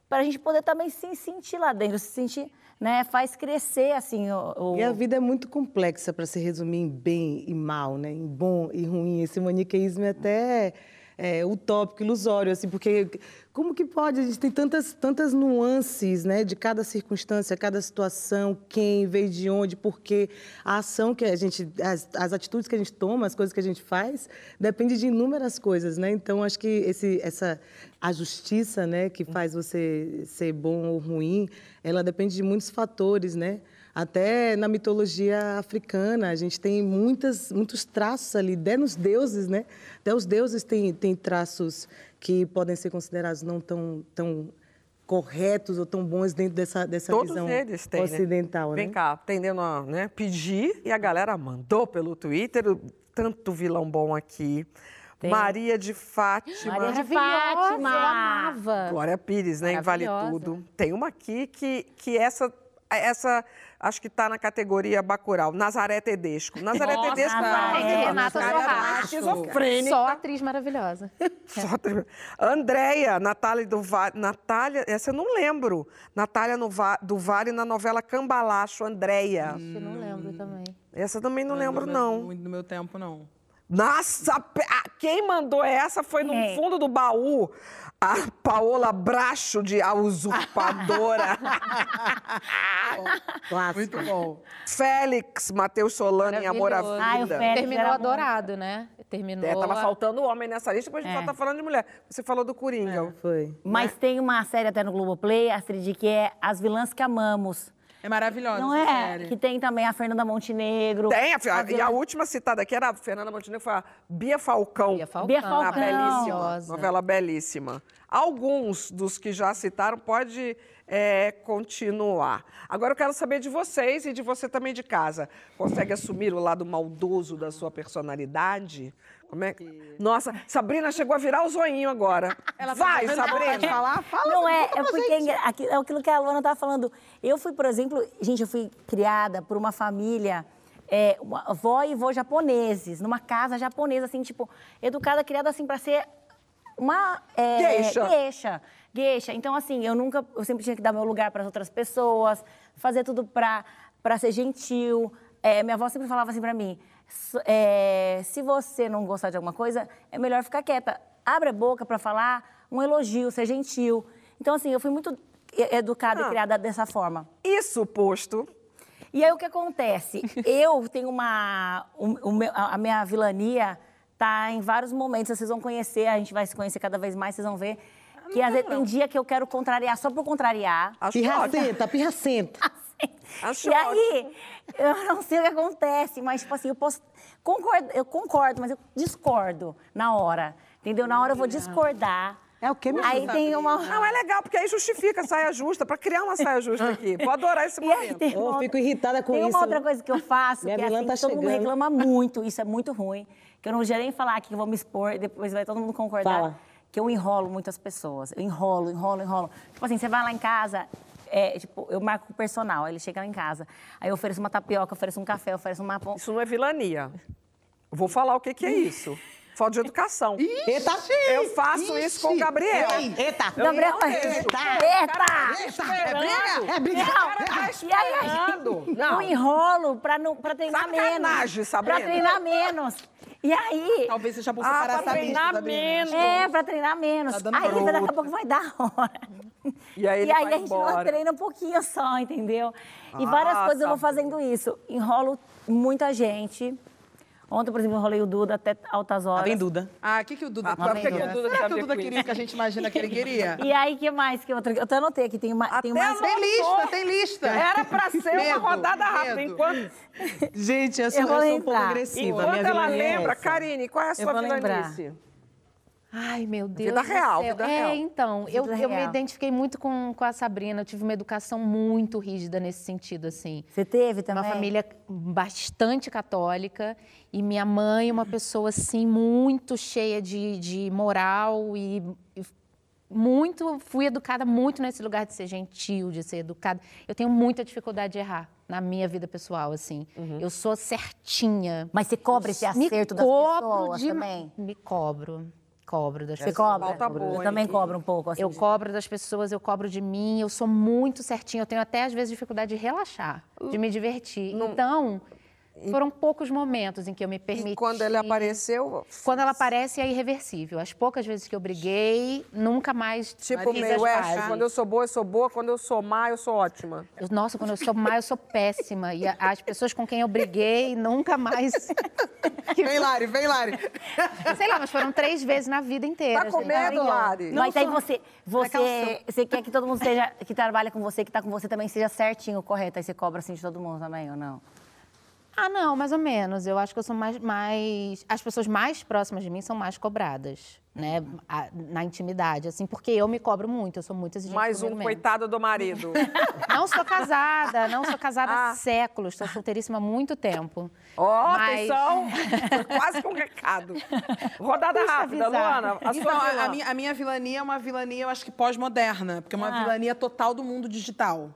[SPEAKER 6] para a gente poder também se sentir lá dentro, se sentir, né? Faz crescer, assim, o... o-
[SPEAKER 4] E a vida é muito complexa para se resumir em bem e mal, né? Em bom e ruim. Esse maniqueísmo é até é, utópico, ilusório, assim, porque como que pode? A gente tem tantas, tantas nuances, né? De cada circunstância, cada situação, quem veio de onde, porque a ação que a gente, as, as atitudes que a gente toma, as coisas que a gente faz, depende de inúmeras coisas, né? Então acho que esse, essa a justiça, né, que faz você ser bom ou ruim, ela depende de muitos fatores, né? Até na mitologia africana, a gente tem muitas, muitos traços ali, até nos deuses, né? Até os deuses têm, têm traços que podem ser considerados não tão, tão corretos ou tão bons dentro dessa, dessa
[SPEAKER 5] Todos
[SPEAKER 4] visão
[SPEAKER 5] eles têm, né?
[SPEAKER 4] ocidental,
[SPEAKER 5] Vem
[SPEAKER 4] né?
[SPEAKER 5] cá, atendendo a né, pedir e a galera mandou pelo Twitter, tanto vilão bom aqui. Maria de Fátima.
[SPEAKER 6] Maria de Fátima.
[SPEAKER 3] eu amava.
[SPEAKER 5] Glória Pires, né? Em Vale. Tudo. Tem uma aqui que, que essa, essa acho que está na categoria Bacurau. Nazaré Tedesco. Nazaré
[SPEAKER 3] Nossa,
[SPEAKER 5] Tedesco
[SPEAKER 6] Nazaré,
[SPEAKER 5] é
[SPEAKER 3] Renata Sorracho. Só atriz maravilhosa.
[SPEAKER 5] Só tre- Andréia, Natália do Vale. Natália, essa eu não lembro. Natália do Vale na novela Cambalacho, Andréia.
[SPEAKER 3] Eu não lembro também.
[SPEAKER 5] Essa também não lembro,
[SPEAKER 2] do meu-
[SPEAKER 5] não.
[SPEAKER 2] Muito do meu tempo, não.
[SPEAKER 5] Nossa, ah, quem mandou essa foi no
[SPEAKER 6] Quem?
[SPEAKER 5] fundo do baú. A Paola Bracho de A Usurpadora.
[SPEAKER 4] Clássico.
[SPEAKER 2] Muito bom.
[SPEAKER 5] Félix, Matheus Solano em Amor à
[SPEAKER 3] Maravilhoso.
[SPEAKER 6] Ai, o
[SPEAKER 5] Vida.
[SPEAKER 6] Félix
[SPEAKER 3] Terminou
[SPEAKER 6] era bom.
[SPEAKER 3] adorado, né? Terminou.
[SPEAKER 5] É, tava faltando homem nessa lista, depois a gente
[SPEAKER 6] É.
[SPEAKER 5] só tá falando de mulher. Você falou do Coringa.
[SPEAKER 4] Foi.
[SPEAKER 6] Mas tem uma série até no Globoplay, Astrid, que é As Vilãs que Amamos.
[SPEAKER 2] É maravilhosa
[SPEAKER 6] Não é?
[SPEAKER 2] série.
[SPEAKER 6] Que tem também a Fernanda Montenegro.
[SPEAKER 5] Tem, a, a- e a última citada aqui era a Fernanda Montenegro, foi a Bia Falcão.
[SPEAKER 3] Bia Falcão.
[SPEAKER 6] Bia Falcão.
[SPEAKER 5] belíssima. Novela belíssima. Alguns dos que já citaram pode é, continuar. Agora eu quero saber de vocês e de você também de casa. Consegue assumir o lado maldoso da sua personalidade? Como é que... Nossa, Sabrina chegou a virar o zoinho agora. Vai, Sabrina.
[SPEAKER 2] Falar, fala
[SPEAKER 6] Não é, é porque
[SPEAKER 2] gente.
[SPEAKER 6] é é aquilo que a Luana estava falando. Eu fui, por exemplo, gente, eu fui criada por uma família, é, uma avó e avô japoneses, numa casa japonesa, assim, tipo, educada, criada assim para ser uma é,
[SPEAKER 5] Geisha.
[SPEAKER 6] geisha. Geisha. Então, assim, eu nunca, eu sempre tinha que dar meu lugar para as outras pessoas, fazer tudo para para ser gentil. É, minha avó sempre falava assim para mim: "S- é, se você não gostar de alguma coisa, é melhor ficar quieta. Abre a boca para falar um elogio, ser gentil. Então, assim, eu fui muito educada
[SPEAKER 5] Ah.
[SPEAKER 6] e criada dessa forma.
[SPEAKER 5] Isso posto.
[SPEAKER 6] E aí o que acontece? Eu tenho uma. o- o meu- a minha vilania tá em vários momentos. Vocês vão conhecer, a gente vai se conhecer cada vez mais, vocês vão ver. Que às vezes tem dia que eu quero contrariar só por contrariar.
[SPEAKER 5] Acho.
[SPEAKER 4] Pirracenta, pirracenta.
[SPEAKER 5] Acho
[SPEAKER 6] e aí, eu não sei o que acontece, mas, tipo assim, eu posso. Concordo, eu concordo, mas eu discordo na hora. Entendeu? Na hora eu vou discordar.
[SPEAKER 4] É o quê, minha
[SPEAKER 6] Aí tem uma.
[SPEAKER 5] Não, é legal, porque aí justifica a saia justa, para criar uma saia justa aqui. Vou adorar esse momento.
[SPEAKER 6] tem
[SPEAKER 4] Eu
[SPEAKER 6] uma
[SPEAKER 4] fico irritada com
[SPEAKER 6] tem
[SPEAKER 4] isso.
[SPEAKER 6] uma outra coisa que eu faço,
[SPEAKER 4] Minha
[SPEAKER 6] que é assim,
[SPEAKER 4] tá
[SPEAKER 6] que todo mundo
[SPEAKER 4] chegando.
[SPEAKER 6] reclama muito, isso é muito ruim, que eu não quero nem falar aqui, que eu vou me expor, depois vai todo mundo concordar,
[SPEAKER 4] Fala.
[SPEAKER 6] que eu enrolo muitas pessoas. Eu enrolo, enrolo, enrolo. Tipo assim, você vai lá em casa, é, tipo, eu marco o personal, aí ele chega lá em casa, aí eu ofereço uma tapioca, ofereço um café, ofereço uma... pão.
[SPEAKER 5] Isso não é vilania. Vou falar o que, que é isso. Falta de educação.
[SPEAKER 4] Eita!
[SPEAKER 5] Eu faço isso com o Gabriel.
[SPEAKER 4] Eita!
[SPEAKER 6] Gabriel,
[SPEAKER 5] não deixo.
[SPEAKER 6] eita!
[SPEAKER 4] É briga? É briga?
[SPEAKER 6] Não, e aí, a gente-
[SPEAKER 5] Não.
[SPEAKER 6] eu enrolo pra, não, pra treinar
[SPEAKER 5] Sacanagem,
[SPEAKER 6] menos.
[SPEAKER 5] Sabrina.
[SPEAKER 6] Pra treinar menos. E aí.
[SPEAKER 2] Talvez seja bom
[SPEAKER 5] Ah,
[SPEAKER 2] separar
[SPEAKER 5] pra
[SPEAKER 2] essa
[SPEAKER 5] treinar menos.
[SPEAKER 6] É, pra treinar menos.
[SPEAKER 2] Tá
[SPEAKER 6] aí daqui a pouco vai dar hora.
[SPEAKER 5] E aí ele
[SPEAKER 6] e aí
[SPEAKER 5] vai
[SPEAKER 6] a gente
[SPEAKER 5] embora.
[SPEAKER 6] treina um pouquinho só, entendeu? E várias
[SPEAKER 5] Ah,
[SPEAKER 6] coisas eu vou fazendo isso. Enrolo muita gente. Ontem, por exemplo, enrolei o Duda até altas horas.
[SPEAKER 4] Tá bem, Duda?
[SPEAKER 2] Ah, o que, que o Duda
[SPEAKER 5] Ah, que que o Duda
[SPEAKER 2] Será que o Duda queria o que a gente imagina que ele queria?
[SPEAKER 6] E aí, que mais? Que outra... Eu até anotei aqui, tem, uma, tem
[SPEAKER 5] Até
[SPEAKER 6] mais...
[SPEAKER 2] Tem lista, tem lista.
[SPEAKER 5] Era pra ser
[SPEAKER 2] Medo,
[SPEAKER 5] uma rodada rápida.
[SPEAKER 2] medo.
[SPEAKER 5] Enquanto,
[SPEAKER 4] Gente, eu sou,
[SPEAKER 6] Eu
[SPEAKER 4] eu sou um pouco agressiva.
[SPEAKER 5] enquanto ela
[SPEAKER 4] é
[SPEAKER 5] lembra. Karine, qual é a sua
[SPEAKER 6] lembrar.
[SPEAKER 3] Ai, meu Deus.
[SPEAKER 5] Vida real, vida
[SPEAKER 3] é,
[SPEAKER 5] real.
[SPEAKER 3] então, eu,
[SPEAKER 6] Vida
[SPEAKER 3] eu me
[SPEAKER 6] real.
[SPEAKER 3] identifiquei muito com, com a Sabrina. Eu tive uma educação muito rígida nesse sentido, assim.
[SPEAKER 6] Você teve também?
[SPEAKER 3] Uma família bastante católica e minha mãe, uma pessoa assim, muito cheia de, de moral e, e muito. Fui educada muito nesse lugar de ser gentil, de ser educada. Eu tenho muita dificuldade de errar na minha vida pessoal, assim. Eu sou certinha.
[SPEAKER 6] Mas você cobra esse
[SPEAKER 3] Me
[SPEAKER 6] acerto das
[SPEAKER 3] cobro
[SPEAKER 6] pessoas
[SPEAKER 3] de-
[SPEAKER 6] também?
[SPEAKER 3] Me cobro. Cobro das
[SPEAKER 6] Você
[SPEAKER 3] pessoas.
[SPEAKER 6] cobra?
[SPEAKER 5] boa,
[SPEAKER 6] eu também cobro um pouco. Assim,
[SPEAKER 3] Eu
[SPEAKER 6] de-
[SPEAKER 3] cobro das pessoas, eu cobro de mim, eu sou muito certinha. Eu tenho até, às vezes, dificuldade de relaxar, de me divertir. Então, foram poucos momentos em que eu me permiti.
[SPEAKER 5] E quando ele apareceu,
[SPEAKER 3] Quando ela aparece, é irreversível. As poucas vezes que eu briguei, nunca mais
[SPEAKER 5] tipo meio West,
[SPEAKER 3] pazes.
[SPEAKER 5] quando eu sou boa, eu sou boa, quando eu sou má, eu sou ótima.
[SPEAKER 3] Eu- Nossa, quando eu sou má, eu sou péssima. E a- as pessoas com quem eu briguei, nunca mais...
[SPEAKER 2] Vem, Lari, vem, Lari.
[SPEAKER 3] Sei lá, mas foram três vezes na vida inteira.
[SPEAKER 5] Tá com medo. Lari?
[SPEAKER 6] Mas aí você, você, você quer que todo mundo seja, que trabalha com você, que tá com você também seja certinho, correto. Aí você cobra assim de todo mundo também, ou não?
[SPEAKER 3] Ah, não, mais ou menos. Eu acho que eu sou mais, mais. As pessoas mais próximas de mim são mais cobradas, né? A- na intimidade, assim, porque eu me cobro muito, eu sou muito exigente.
[SPEAKER 5] Mais um
[SPEAKER 3] mesma.
[SPEAKER 5] coitado do marido.
[SPEAKER 3] Não sou casada, não sou casada
[SPEAKER 5] Ah.
[SPEAKER 3] há séculos, estou solteiríssima há muito tempo.
[SPEAKER 5] Ó,
[SPEAKER 3] Mas-
[SPEAKER 5] atenção! Quase que um recado. Rodada
[SPEAKER 3] Puxa,
[SPEAKER 5] rápida,
[SPEAKER 3] avisar.
[SPEAKER 5] Luana. A
[SPEAKER 2] Então,
[SPEAKER 5] sua
[SPEAKER 2] a, a minha, a minha vilania é uma vilania, eu acho que pós-moderna, porque é uma
[SPEAKER 6] Ah.
[SPEAKER 2] vilania total do mundo digital.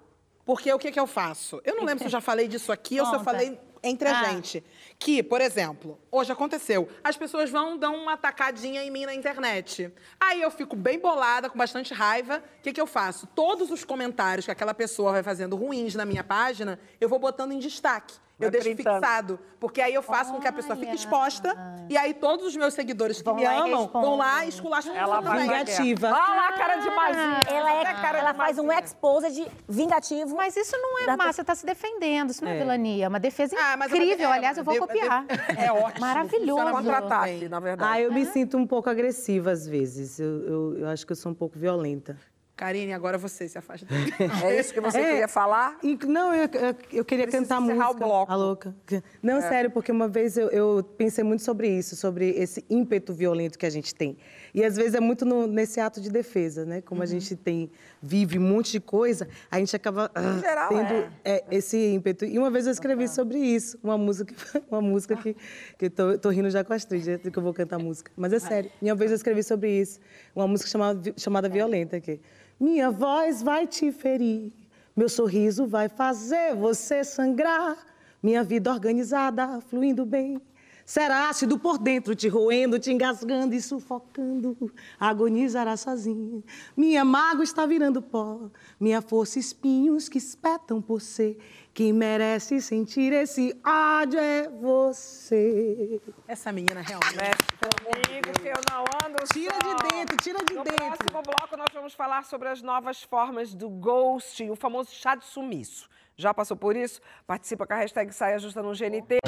[SPEAKER 2] Porque o que, que eu faço? Eu não lembro se eu já falei disso aqui ou se eu
[SPEAKER 6] Conta.
[SPEAKER 2] falei entre a
[SPEAKER 6] Ah.
[SPEAKER 2] gente. Que, por exemplo, hoje aconteceu, as pessoas vão dar uma tacadinha em mim na internet. Aí eu fico bem bolada, com bastante raiva. O que, que eu faço? Todos os comentários que aquela pessoa vai fazendo ruins na minha página, eu vou botando em destaque. Eu deixo
[SPEAKER 5] printando.
[SPEAKER 2] fixado. Porque aí eu faço com que a pessoa fique
[SPEAKER 3] Olha.
[SPEAKER 2] exposta. E aí todos os meus seguidores que
[SPEAKER 3] Vão
[SPEAKER 2] me
[SPEAKER 3] lá e
[SPEAKER 2] amam vão lá e esculacham
[SPEAKER 5] Ela vai.
[SPEAKER 4] Vingativa.
[SPEAKER 5] Olha lá a cara de magia.
[SPEAKER 6] Ela, é,
[SPEAKER 5] cara
[SPEAKER 6] ela
[SPEAKER 5] de
[SPEAKER 6] faz um exposed vingativo.
[SPEAKER 3] Mas isso não é má, você está se defendendo, isso não é,
[SPEAKER 4] É.
[SPEAKER 3] vilania, é uma defesa
[SPEAKER 2] Ah, é
[SPEAKER 3] incrível.
[SPEAKER 2] é,
[SPEAKER 3] Aliás, eu vou
[SPEAKER 2] de-
[SPEAKER 3] copiar.
[SPEAKER 2] É ótimo.
[SPEAKER 3] Maravilhoso.
[SPEAKER 2] funciona
[SPEAKER 5] Contra-ataque, na verdade.
[SPEAKER 4] Ah, eu me sinto um pouco agressiva às vezes. Eu, eu, eu acho que eu sou um pouco violenta.
[SPEAKER 2] Karine, agora você se afasta.
[SPEAKER 5] É isso que você
[SPEAKER 4] É.
[SPEAKER 5] queria falar?
[SPEAKER 4] Não, eu, eu, eu queria
[SPEAKER 5] Precisa
[SPEAKER 4] cantar
[SPEAKER 5] encerrar
[SPEAKER 4] música.
[SPEAKER 5] o bloco. É.
[SPEAKER 4] A louca. Não, sério, porque uma vez eu, eu pensei muito sobre isso, sobre esse ímpeto violento que a gente tem. E às vezes é muito no- nesse ato de defesa, né? Como a
[SPEAKER 5] Uhum.
[SPEAKER 4] gente tem, vive um monte de coisa, a gente acaba ah,
[SPEAKER 5] geral,
[SPEAKER 4] tendo é, esse ímpeto. E uma vez eu escrevi sobre isso, uma música, uma música que, que eu tô, tô rindo já com a Astrid, é que eu vou cantar a música. Mas é sério. E uma vez eu escrevi sobre isso, uma música chamada, chamada Violenta aqui. Minha voz vai te ferir, meu sorriso vai fazer você sangrar. Minha vida organizada, fluindo bem. Será ácido por dentro, te roendo, te engasgando e sufocando. Agonizará sozinha. Minha mágoa está virando pó. Minha força, espinhos que espetam por ser. Quem merece sentir esse ódio é você.
[SPEAKER 2] Essa menina realmente.
[SPEAKER 5] Mexe comigo, que eu não ando
[SPEAKER 4] Tira
[SPEAKER 5] só.
[SPEAKER 4] de dentro, tira de
[SPEAKER 5] no
[SPEAKER 4] dentro.
[SPEAKER 5] próximo bloco, nós vamos falar sobre as novas formas do ghosting, o famoso chá de sumiço. Já passou por isso? Participa com a hashtag Saia Justa no GNT.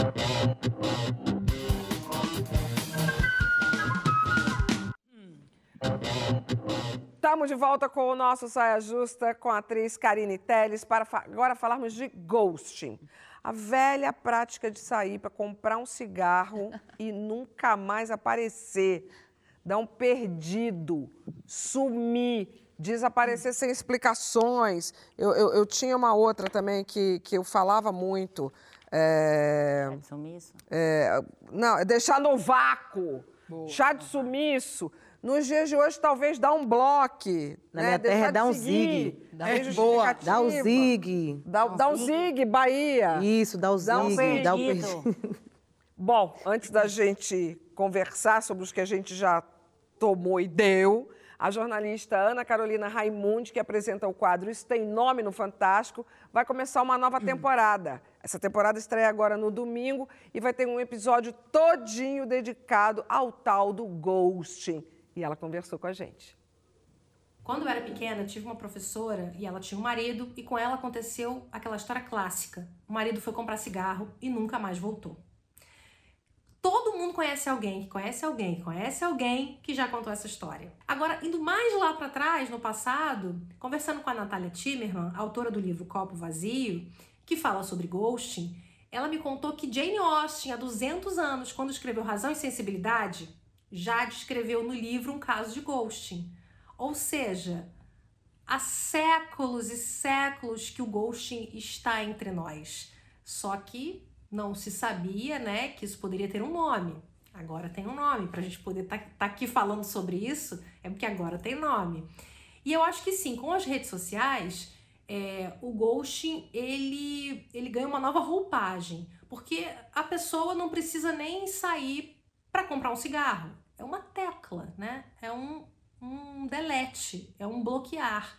[SPEAKER 5] Estamos de volta com o nosso Saia Justa com a atriz Karine Telles para agora falarmos de ghosting. A velha prática de sair para comprar um cigarro e nunca mais aparecer. Dar um perdido, sumir, desaparecer sem explicações. Eu, eu- eu tinha uma outra também que, que eu falava muito. é, é, não, é deixar no vácuo. Chá de sumiço. Nos dias de hoje, talvez dar um bloco.
[SPEAKER 4] Na
[SPEAKER 5] né?
[SPEAKER 4] minha terra
[SPEAKER 5] Deixar
[SPEAKER 4] é
[SPEAKER 5] de
[SPEAKER 4] um
[SPEAKER 5] seguir.
[SPEAKER 4] zigue.
[SPEAKER 5] Tem
[SPEAKER 2] Boa.
[SPEAKER 4] Dá o
[SPEAKER 5] justificativa.
[SPEAKER 4] zigue.
[SPEAKER 5] Dá, dá um zigue, Bahia.
[SPEAKER 4] Isso, dá o
[SPEAKER 5] Dá um
[SPEAKER 4] zigue, dá
[SPEAKER 6] perdido.
[SPEAKER 4] perdido.
[SPEAKER 5] Bom, antes da gente conversar sobre os que a gente já tomou e deu, A jornalista Ana Carolina Raimundi, que apresenta o quadro Isso Tem Nome no Fantástico, vai começar uma nova temporada. Essa temporada estreia agora no domingo e vai ter um episódio todinho dedicado ao tal do ghosting. E ela conversou com a gente.
[SPEAKER 7] Quando eu era pequena, tive uma professora e ela tinha um marido e com ela aconteceu aquela história clássica. O marido foi comprar cigarro e nunca mais voltou. Todo mundo conhece alguém que conhece alguém que conhece alguém que já contou essa história. Agora, indo mais lá para trás, no passado, conversando com a Natália Timmerman, autora do livro Copo Vazio, que fala sobre ghosting, ela me contou que Jane Austen, há 200 anos, quando escreveu Razão e Sensibilidade, já descreveu no livro um caso de ghosting. Ou seja, há séculos e séculos que o ghosting está entre nós. Só que não se sabia, né, que isso poderia ter um nome. Agora tem um nome. Para a gente poder estar tá, tá aqui falando sobre isso, é porque agora tem nome. E eu acho que sim, com as redes sociais, é, o ghosting ele, ele ganha uma nova roupagem. Porque a pessoa não precisa nem sair para comprar um cigarro. É uma tecla, né? É um, um delete, é um bloquear.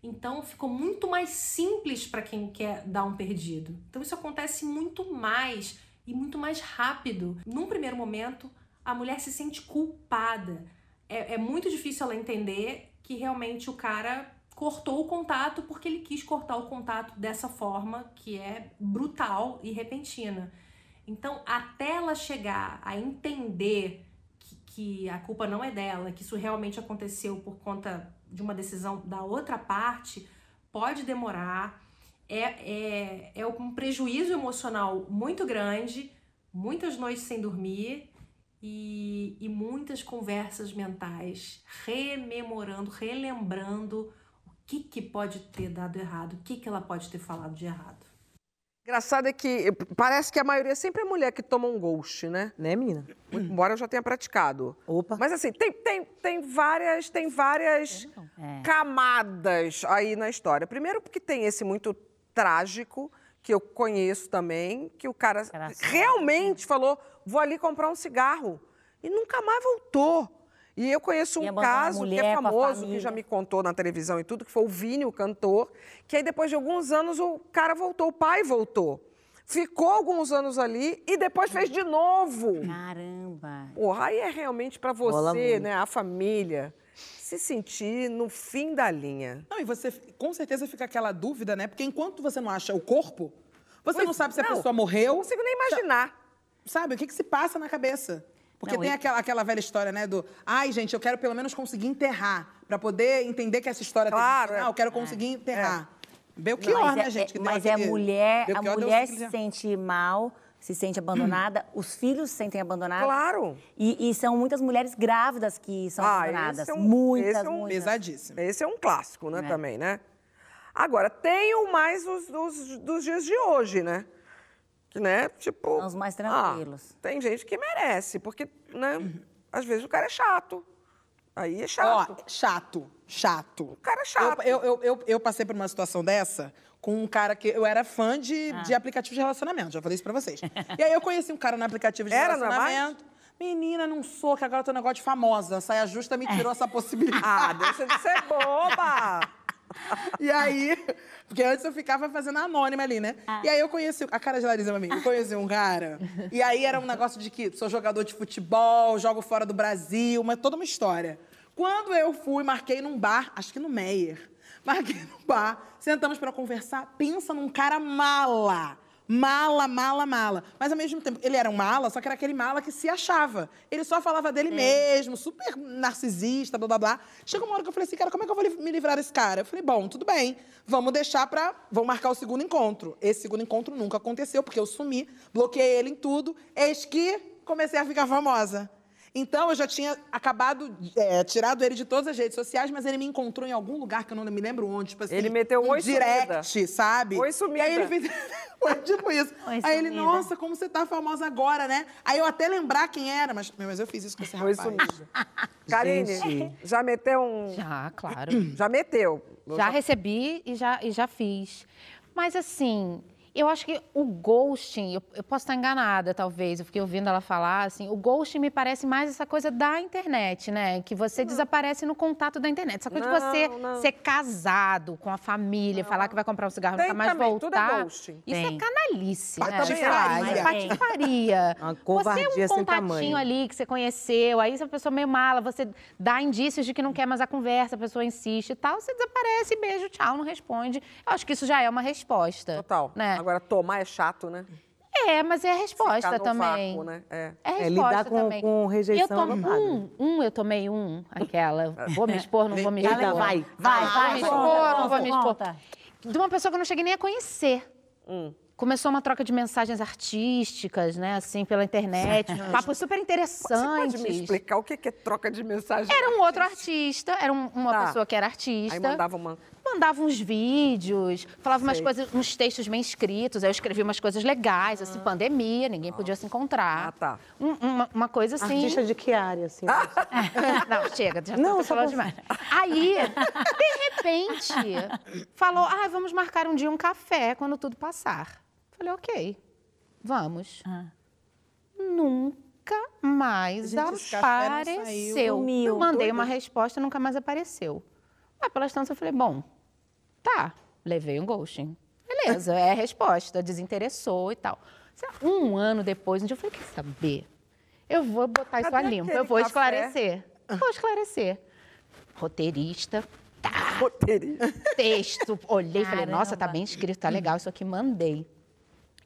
[SPEAKER 7] Então ficou muito mais simples para quem quer dar um perdido. Então isso acontece muito mais e muito mais rápido. Num primeiro momento, a mulher se sente culpada. É, é muito difícil ela entender que realmente o cara cortou o contato porque ele quis cortar o contato dessa forma que é brutal e repentina. Então, até ela chegar a entender que, a culpa não é dela, que isso realmente aconteceu por conta de uma decisão da outra parte pode demorar, é, é, é um prejuízo emocional muito grande, muitas noites sem dormir e, e muitas conversas mentais, rememorando, relembrando o que, que pode ter dado errado, o que, que ela pode ter falado de errado.
[SPEAKER 5] Engraçado é que parece que a maioria sempre é mulher que toma um ghost, né?
[SPEAKER 4] Né, menina?
[SPEAKER 5] Embora eu já tenha praticado.
[SPEAKER 4] Opa.
[SPEAKER 5] Mas assim, tem, tem, tem várias, tem várias é. camadas aí na história. Primeiro porque tem esse muito trágico, que eu conheço também, que o cara realmente falou, vou ali comprar um cigarro. E nunca mais voltou. E eu conheço um caso que é famoso, que já me contou na televisão e tudo, que foi o Vini, o cantor, que aí depois de alguns anos o cara voltou, o pai voltou. Ficou alguns anos ali e depois fez de novo.
[SPEAKER 6] Caramba!
[SPEAKER 5] Porra, aí é realmente para você, né, a família, se sentir no fim da linha.
[SPEAKER 2] Não, e você com certeza fica aquela dúvida, né? Porque enquanto você não acha o corpo, você pois, não sabe se a pessoa morreu. Não
[SPEAKER 5] consigo nem imaginar.
[SPEAKER 2] Sabe, o que, que se passa na cabeça? Porque não, tem aquela, aquela velha história, né, do ai, gente, eu quero pelo menos conseguir enterrar, para poder entender que essa história
[SPEAKER 5] claro,
[SPEAKER 2] tem final, eu quero conseguir é. enterrar. É. Belchior,
[SPEAKER 6] não,
[SPEAKER 2] né, gente?
[SPEAKER 6] É, mas é a mulher, Belchior a mulher se sente mal, se sente abandonada, hum. os filhos se sentem abandonados.
[SPEAKER 5] Claro.
[SPEAKER 6] E, e, são muitas mulheres grávidas que são ah, abandonadas. É um, muitas, esse é um,
[SPEAKER 2] muitas. Pesadíssimo.
[SPEAKER 5] Esse é um clássico, né, é. também, né? Agora, tem o mais dos, dos, dos dias de hoje, né? Que, né, tipo...
[SPEAKER 6] São os mais tranquilos.
[SPEAKER 5] Ah, tem gente que merece, porque, né, às vezes o cara é chato. Aí é chato.
[SPEAKER 2] Ó, chato, chato.
[SPEAKER 5] O cara é chato.
[SPEAKER 2] Eu, eu, eu, eu, passei por uma situação dessa com um cara que eu era fã de, ah. de aplicativo de relacionamento, já falei isso pra vocês. e aí eu conheci um cara no aplicativo de era, relacionamento. Não é Menina, não sou, que agora eu tô um negócio de famosa. A saia justa me tirou essa possibilidade.
[SPEAKER 5] ah, deixa de ser boba!
[SPEAKER 2] e aí, porque antes eu ficava fazendo anônima ali, né? Ah. E aí eu conheci, a cara de Larissa, amigo, eu conheci um cara. E aí era um negócio de que sou jogador de futebol, jogo fora do Brasil, mas toda uma história. Quando eu fui, marquei num bar, acho que no Meyer. Marquei no bar, sentamos para conversar, pensa num cara mala Mala, mala, mala. Mas ao mesmo tempo, ele era um mala, só que era aquele mala que se achava. Ele só falava dele é. mesmo, super narcisista, blá blá blá. Chegou uma hora que eu falei assim, cara, como é que eu vou me livrar desse cara? Eu falei, bom, tudo bem, vamos deixar pra. Vamos marcar o segundo encontro. Esse segundo encontro nunca aconteceu, porque eu sumi, bloqueei ele em tudo. Eis que comecei a ficar famosa. Então, eu já tinha acabado, é, tirado ele de todas as redes sociais, mas ele me encontrou em algum lugar que eu não me lembro onde. Tipo assim,
[SPEAKER 5] ele meteu um oi
[SPEAKER 2] direct,
[SPEAKER 5] sumida.
[SPEAKER 2] sabe?
[SPEAKER 5] Oi sumida.
[SPEAKER 2] E aí ele fez... Foi tipo isso. Oi, aí ele, nossa, como você tá famosa agora, né? Aí eu até lembrar quem era, mas, mas eu fiz isso com esse rapaz. Oi sumida.
[SPEAKER 5] Karine, já meteu um...
[SPEAKER 3] Já, claro.
[SPEAKER 5] Já meteu.
[SPEAKER 3] Já recebi e já, e já fiz. Mas assim, Eu acho que o ghosting, eu, eu posso estar enganada, talvez, eu fiquei ouvindo ela falar, assim, o ghosting me parece mais essa coisa da internet, né? Que você desaparece no contato da internet. Essa coisa de você
[SPEAKER 5] Não, não.
[SPEAKER 3] ser casado com a família, falar que vai comprar um cigarro e
[SPEAKER 5] Tem
[SPEAKER 3] nunca mais
[SPEAKER 5] também, tudo é
[SPEAKER 3] voltar.
[SPEAKER 5] ghosting.
[SPEAKER 3] Isso
[SPEAKER 6] Tem.
[SPEAKER 3] é canalice, né?
[SPEAKER 2] Patifaria.
[SPEAKER 3] Isso é patifaria.
[SPEAKER 4] Uma
[SPEAKER 3] Você é um
[SPEAKER 4] sem
[SPEAKER 3] contatinho
[SPEAKER 4] tamanho.
[SPEAKER 3] ali que você conheceu, aí se a pessoa meio mala, você dá indícios de que não quer mais a conversa, a pessoa insiste e tal, você desaparece, beijo, tchau, não responde. Eu acho que isso já é uma resposta.
[SPEAKER 5] Total.
[SPEAKER 3] Né?
[SPEAKER 5] Agora, tomar é chato, né?
[SPEAKER 3] É, mas é a resposta também.
[SPEAKER 5] vácuo, né? É.
[SPEAKER 3] É,
[SPEAKER 4] É,
[SPEAKER 3] resposta
[SPEAKER 4] lidar com-
[SPEAKER 3] também.
[SPEAKER 4] com rejeição
[SPEAKER 3] Eu tomo
[SPEAKER 4] é
[SPEAKER 3] um, um, eu tomei um, aquela. Vou me expor, não vou me expor.
[SPEAKER 4] vai.
[SPEAKER 6] Vai,
[SPEAKER 3] Vou
[SPEAKER 6] vai,
[SPEAKER 3] me expor, não vou me expor. De uma pessoa que eu não cheguei nem a conhecer. Começou uma troca de mensagens artísticas, né, assim, pela internet. Papos super
[SPEAKER 5] Você
[SPEAKER 3] interessantes.
[SPEAKER 5] pode me explicar o que é troca de mensagem?
[SPEAKER 3] Era um outro artista, era um- uma
[SPEAKER 5] Tá.
[SPEAKER 3] pessoa que era artista.
[SPEAKER 5] Aí mandava uma...
[SPEAKER 3] Mandava uns vídeos, falava umas
[SPEAKER 5] Sei.
[SPEAKER 3] coisas, uns textos bem escritos. Aí eu escrevi umas coisas legais, assim, pandemia, ninguém podia se encontrar.
[SPEAKER 5] Ah, tá.
[SPEAKER 3] Um- uma, uma coisa assim.
[SPEAKER 4] Artista de que área, assim?
[SPEAKER 3] Não, chega, já
[SPEAKER 4] Não,
[SPEAKER 3] não,
[SPEAKER 4] só
[SPEAKER 3] falando demais. Aí, de repente, falou: ah, vamos marcar um dia um café quando tudo passar. Falei, ok, vamos.
[SPEAKER 6] Ah.
[SPEAKER 3] Nunca mais
[SPEAKER 2] Gente, esse café não saiu.
[SPEAKER 3] apareceu.
[SPEAKER 6] Sumiu.
[SPEAKER 3] Eu mandei uma resposta, nunca mais apareceu. Aí, pela instância, eu falei, bom, tá, levei um ghosting. Beleza, é a resposta, desinteressou e tal. Um ano depois, um dia eu falei, quer saber? Eu vou botar isso a limpo, eu vou esclarecer. Vou esclarecer. Roteirista,
[SPEAKER 5] Roteirista.
[SPEAKER 3] texto, olhei e falei, nossa, tá bem escrito, tá legal, isso aqui mandei.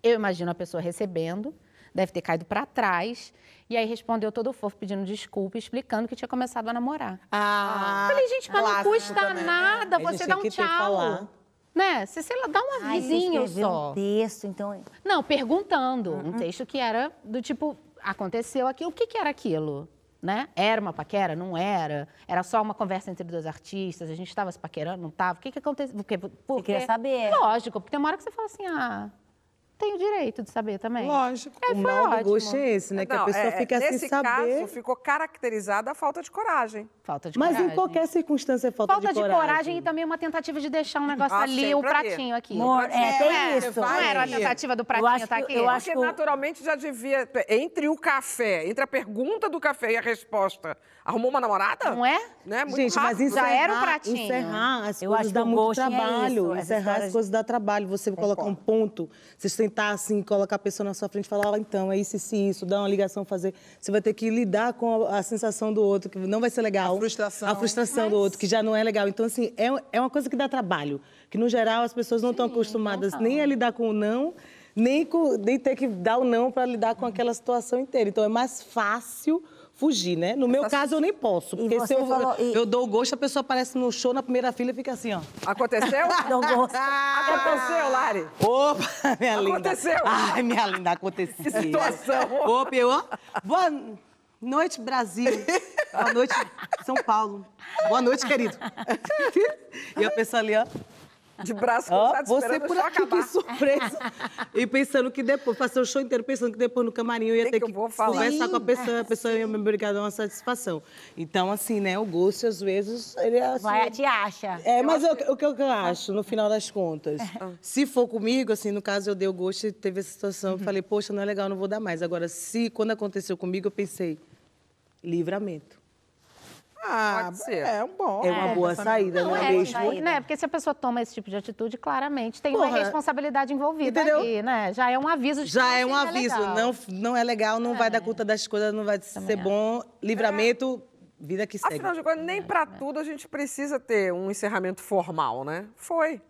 [SPEAKER 3] Eu imagino a pessoa recebendo, deve ter caído pra trás, e aí respondeu todo fofo pedindo desculpa, explicando que tinha começado a namorar.
[SPEAKER 2] Ah,
[SPEAKER 3] Falei, gente, mas não custa
[SPEAKER 2] também.
[SPEAKER 3] nada
[SPEAKER 4] A gente
[SPEAKER 3] você dar um tchau. Né? Você, sei lá, dá um
[SPEAKER 6] Ai, você
[SPEAKER 3] avisinho
[SPEAKER 6] escreveu
[SPEAKER 3] só.
[SPEAKER 6] um texto, então...
[SPEAKER 3] Não, perguntando. Um texto que era do tipo, aconteceu aqui, o que, que era aquilo? Né? Era uma paquera? Não era? Era só uma conversa entre dois artistas? A gente estava se paquerando? Não estava? O que, que aconteceu? Porque, porque,
[SPEAKER 6] queria saber.
[SPEAKER 3] Lógico, porque tem uma hora que você fala assim, ah, tenho direito de saber também.
[SPEAKER 2] Lógico.
[SPEAKER 3] É,
[SPEAKER 4] o mal do
[SPEAKER 3] ótimo.
[SPEAKER 4] gosto é esse, né? que a
[SPEAKER 5] Não,
[SPEAKER 4] pessoa
[SPEAKER 5] é,
[SPEAKER 4] fica
[SPEAKER 5] nesse
[SPEAKER 4] sem saber.
[SPEAKER 5] caso, ficou caracterizada a falta de coragem.
[SPEAKER 3] Falta de
[SPEAKER 4] Mas
[SPEAKER 3] coragem.
[SPEAKER 4] em qualquer circunstância é falta,
[SPEAKER 3] Falta de coragem. e também uma tentativa de deixar um negócio
[SPEAKER 5] Ah,
[SPEAKER 3] ali, o
[SPEAKER 5] ali.
[SPEAKER 3] pratinho aqui.
[SPEAKER 6] Amor, é,
[SPEAKER 2] É,
[SPEAKER 6] tem
[SPEAKER 2] é,
[SPEAKER 6] isso.
[SPEAKER 3] Não era a tentativa do pratinho
[SPEAKER 6] acho
[SPEAKER 3] tá
[SPEAKER 6] que-
[SPEAKER 3] aqui?
[SPEAKER 6] eu acho
[SPEAKER 5] Porque
[SPEAKER 6] que o-
[SPEAKER 5] naturalmente já devia. Entre o café, entre a pergunta do café e a resposta, arrumou uma namorada?
[SPEAKER 3] Não é?
[SPEAKER 5] Né? Muito
[SPEAKER 4] Gente, mas
[SPEAKER 5] rápido.
[SPEAKER 4] encerrar,
[SPEAKER 3] Já era o pratinho.
[SPEAKER 4] encerrar as
[SPEAKER 6] Eu
[SPEAKER 4] coisas
[SPEAKER 6] acho
[SPEAKER 4] dá muito
[SPEAKER 6] ghosting é
[SPEAKER 4] trabalho.
[SPEAKER 6] isso, essa
[SPEAKER 4] encerrar as
[SPEAKER 6] de-
[SPEAKER 4] coisas dá trabalho. Você colocar um ponto, você sentar assim, colocar a pessoa na sua frente e falar, "Ó, então, é isso, isso, isso, dar uma ligação, fazer. Você vai ter que lidar com a, a sensação do outro, que não vai ser legal.
[SPEAKER 2] A frustração.
[SPEAKER 4] A frustração do outro, que já não é legal. Então, assim, é, é uma coisa que dá trabalho. Que, no geral, as pessoas não estão acostumadas nem a lidar com o não, nem, com, nem ter que dar o não para lidar com aquela situação inteira. Então, é mais fácil fugir, né? No meu caso, eu nem posso. Porque se eu,
[SPEAKER 6] falou-
[SPEAKER 4] eu dou o gosto, a pessoa aparece no show, na primeira fila e fica assim, ó.
[SPEAKER 5] Aconteceu?
[SPEAKER 6] Não gosto.
[SPEAKER 5] Aconteceu, Lari?
[SPEAKER 4] Opa, minha linda.
[SPEAKER 5] Aconteceu.
[SPEAKER 4] Ai, minha linda, aconteceu.
[SPEAKER 5] Que situação.
[SPEAKER 4] Opa, eu, ó. Boa noite, Brasil. Boa noite, São Paulo. Boa noite, querido. E a pessoa ali, ó.
[SPEAKER 5] De braço cruzado,
[SPEAKER 4] você
[SPEAKER 5] esperando
[SPEAKER 4] por
[SPEAKER 5] o show
[SPEAKER 4] aqui,
[SPEAKER 5] acabar.
[SPEAKER 4] que surpresa. E pensando que depois, passei o show inteiro pensando que depois no camarim eu ia
[SPEAKER 5] Que
[SPEAKER 4] ter
[SPEAKER 5] que
[SPEAKER 4] que,
[SPEAKER 5] eu
[SPEAKER 4] conversar com a pessoa, a pessoa ia me obrigar a dar uma satisfação. Então, assim, né, o gosto, às vezes, ele é assim...
[SPEAKER 6] Vai, te acha.
[SPEAKER 4] É, mas o, que- o que eu acho, no final das contas? Se for comigo, assim, no caso eu dei o gosto e teve essa situação, eu falei, poxa, não é legal, não vou dar mais. Agora, se quando aconteceu comigo, eu pensei, livramento.
[SPEAKER 2] Ah,
[SPEAKER 5] Pode ser.
[SPEAKER 2] é um bom.
[SPEAKER 4] É uma boa saída,
[SPEAKER 3] Não
[SPEAKER 4] não
[SPEAKER 3] é,
[SPEAKER 4] é mesmo?
[SPEAKER 3] né? Porque se a pessoa toma esse tipo de atitude, claramente tem uma
[SPEAKER 4] Porra,
[SPEAKER 3] responsabilidade envolvida
[SPEAKER 4] entendeu?
[SPEAKER 3] ali, né? Já é um aviso de que
[SPEAKER 4] Já é um
[SPEAKER 3] seja
[SPEAKER 4] aviso,
[SPEAKER 3] legal.
[SPEAKER 4] não, não é legal, não vai dar conta das coisas, não vai ser bom. Livramento, vida que segue.
[SPEAKER 5] Afinal de contas, nem pra tudo a gente precisa ter um encerramento formal, né? Foi.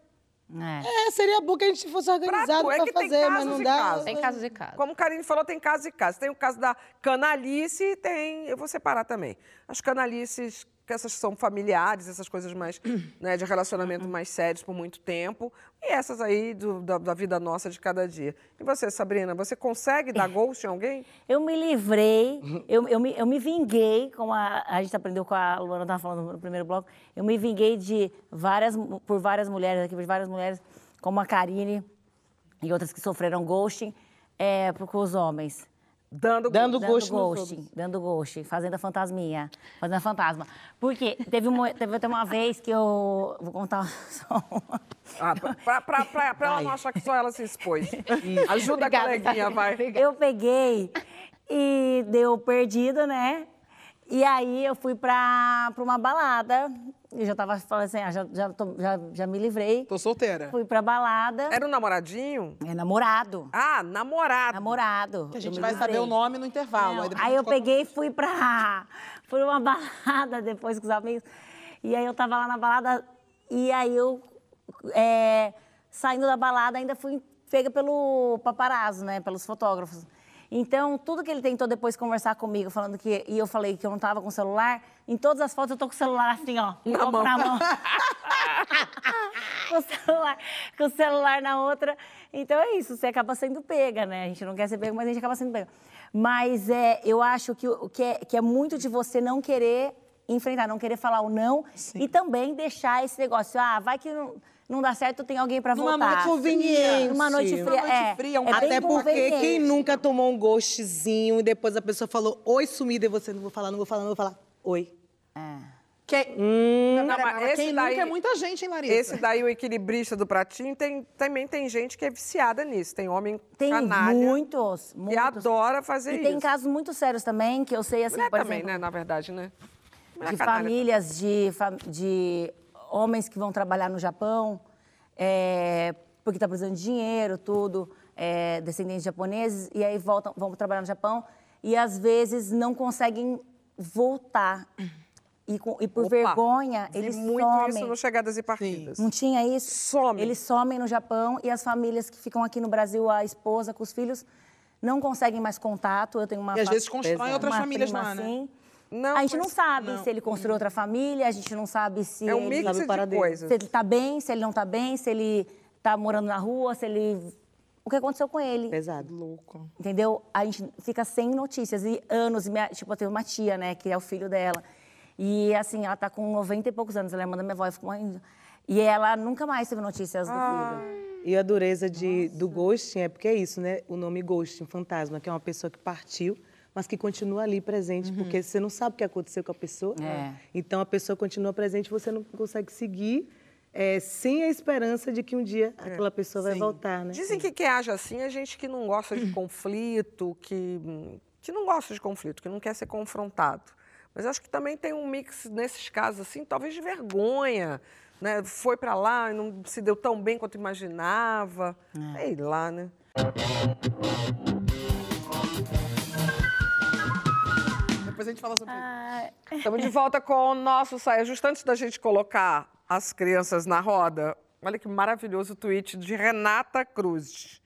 [SPEAKER 6] É.
[SPEAKER 4] É, seria bom que a gente fosse organizado
[SPEAKER 5] tu, é
[SPEAKER 4] fazer, mas não dá.
[SPEAKER 5] casos.
[SPEAKER 3] Tem casos e casos.
[SPEAKER 5] Como o Karine falou, tem casos e casos. Tem o caso da canalice e tem. Eu vou separar também. As canalices, que essas são familiares, essas coisas mais. né, de relacionamento mais sérios por muito tempo. E essas aí do- da, da vida nossa de cada dia. E você, Sabrina, você consegue dar ghost em alguém?
[SPEAKER 6] Eu me livrei, eu, eu, me, eu me vinguei, como a, a gente aprendeu com a Luana estava falando no primeiro bloco, eu me vinguei de várias, por várias mulheres, aqui, por várias mulheres, como a Karine e outras que sofreram ghosting, é, com os homens.
[SPEAKER 5] Dando,
[SPEAKER 4] Dando
[SPEAKER 6] Dando
[SPEAKER 4] gosto nos
[SPEAKER 6] ghost,
[SPEAKER 4] outros.
[SPEAKER 6] dando ghost, fazendo fantasminha, fazendo fantasma. Porque teve, uma, teve até uma vez que eu. Vou contar só uma.
[SPEAKER 5] Ah, pra, pra, pra, pra ela não achar que só ela se expôs. Ajuda a coleguinha, vai.
[SPEAKER 6] Eu peguei e deu perdido, né? E aí eu fui pra, pra uma balada. Eu já tava falando assim, ah, já, já, tô- já, já me livrei.
[SPEAKER 2] Tô solteira.
[SPEAKER 6] Fui pra balada.
[SPEAKER 5] Era um namoradinho?
[SPEAKER 6] É namorado.
[SPEAKER 5] Ah, namorado.
[SPEAKER 6] Namorado.
[SPEAKER 2] Que a gente vai saber o nome no intervalo.
[SPEAKER 6] Não, aí
[SPEAKER 2] a
[SPEAKER 6] eu peguei e fui pra, fui uma balada depois com os amigos. E aí eu tava lá na balada e aí eu, é, saindo da balada, ainda fui pega pelo paparazzo, né? Pelos fotógrafos. Então, tudo que ele tentou depois conversar comigo, falando que. E eu falei que eu não tava com o celular, em todas as fotos eu tô com o celular assim, ó.
[SPEAKER 5] Na mão.
[SPEAKER 6] Na mão. com, o celular, com o celular na outra. Então é isso, você acaba sendo pega, né? A gente não quer ser pega, mas a gente acaba sendo pega. Mas é, eu acho que, o- que, é, que é muito de você não querer enfrentar, não querer falar o não e também deixar esse negócio. Ah, vai que não, não dá certo, tem alguém pra
[SPEAKER 2] Numa
[SPEAKER 6] voltar.
[SPEAKER 2] noite
[SPEAKER 4] Conveniente.
[SPEAKER 6] Numa noite fria.
[SPEAKER 2] Numa noite
[SPEAKER 6] é,
[SPEAKER 2] fria, um
[SPEAKER 6] é
[SPEAKER 4] Até porque quem nunca tomou um ghostzinho e depois a pessoa falou oi sumida e você não vou falar, não vou falar, não vou falar. Oi.
[SPEAKER 2] Quem...
[SPEAKER 5] Não,
[SPEAKER 2] Não,
[SPEAKER 5] mas
[SPEAKER 2] quem
[SPEAKER 5] daí-
[SPEAKER 2] nunca é muita gente, hein, Larissa?
[SPEAKER 5] Esse daí, o equilibrista do pratinho, tem, também tem gente que é viciada nisso. Tem homem
[SPEAKER 6] Tem
[SPEAKER 5] canalha
[SPEAKER 6] muitos, muitos.
[SPEAKER 5] adora fazer
[SPEAKER 6] E
[SPEAKER 5] isso.
[SPEAKER 6] tem casos muito sérios também, que eu sei, assim,
[SPEAKER 5] Mulher
[SPEAKER 6] por
[SPEAKER 5] também,
[SPEAKER 6] exemplo,
[SPEAKER 5] né? Na verdade, né? Mulher
[SPEAKER 6] de
[SPEAKER 5] canalha
[SPEAKER 6] famílias, de, de homens que vão trabalhar no Japão, é, porque está precisando de dinheiro, tudo, é, descendentes japoneses, e aí voltam, vão trabalhar no Japão e às vezes não conseguem voltar. E, com- e por
[SPEAKER 5] Opa,
[SPEAKER 6] vergonha, eles
[SPEAKER 5] muito
[SPEAKER 6] somem.
[SPEAKER 5] isso no Chegadas e Partidas.
[SPEAKER 6] Não tinha isso?
[SPEAKER 5] Some.
[SPEAKER 6] Eles somem no Japão e as famílias que ficam aqui no Brasil, a esposa com os filhos, não conseguem mais contato. Eu tenho uma
[SPEAKER 2] E às vezes constroem outras
[SPEAKER 6] uma
[SPEAKER 2] famílias lá, né?
[SPEAKER 6] assim.
[SPEAKER 5] Não,
[SPEAKER 6] a gente não
[SPEAKER 5] mas-
[SPEAKER 6] sabe se ele construiu outra família, a gente não sabe se
[SPEAKER 5] É um
[SPEAKER 6] ele,
[SPEAKER 5] mix de coisas.
[SPEAKER 6] se ele tá bem, se ele não tá bem, se ele tá morando na rua, se ele... O que aconteceu com ele?
[SPEAKER 4] Pesado.
[SPEAKER 2] Louco.
[SPEAKER 6] Entendeu? A gente fica sem notícias. E anos, e minha, tipo, eu tenho uma tia, né, que é o filho dela. E assim, ela tá com 90 e poucos anos, ela é irmã da minha avó, eu fico mãe. E ela nunca mais teve notícias do filho.
[SPEAKER 4] E a dureza de, do ghosting é porque é isso, né? O nome ghosting, fantasma, que é uma pessoa que partiu, mas que continua ali presente, porque você não sabe o que aconteceu com a pessoa.
[SPEAKER 6] É.
[SPEAKER 4] Então a pessoa continua presente você não consegue seguir é, sem a esperança de que um dia aquela pessoa vai voltar, né?
[SPEAKER 5] Dizem que quem age assim é gente que não gosta de conflito, que, que não gosta de conflito, que não quer ser confrontado. Mas acho que também tem um mix nesses casos assim, talvez de vergonha, né? Foi pra lá e não se deu tão bem quanto imaginava. Sei lá, né?
[SPEAKER 2] Depois a gente fala sobre isso.
[SPEAKER 5] Estamos de volta com o nosso saia justo antes da gente colocar as crianças na roda. Olha que maravilhoso tweet de Renata Cruz.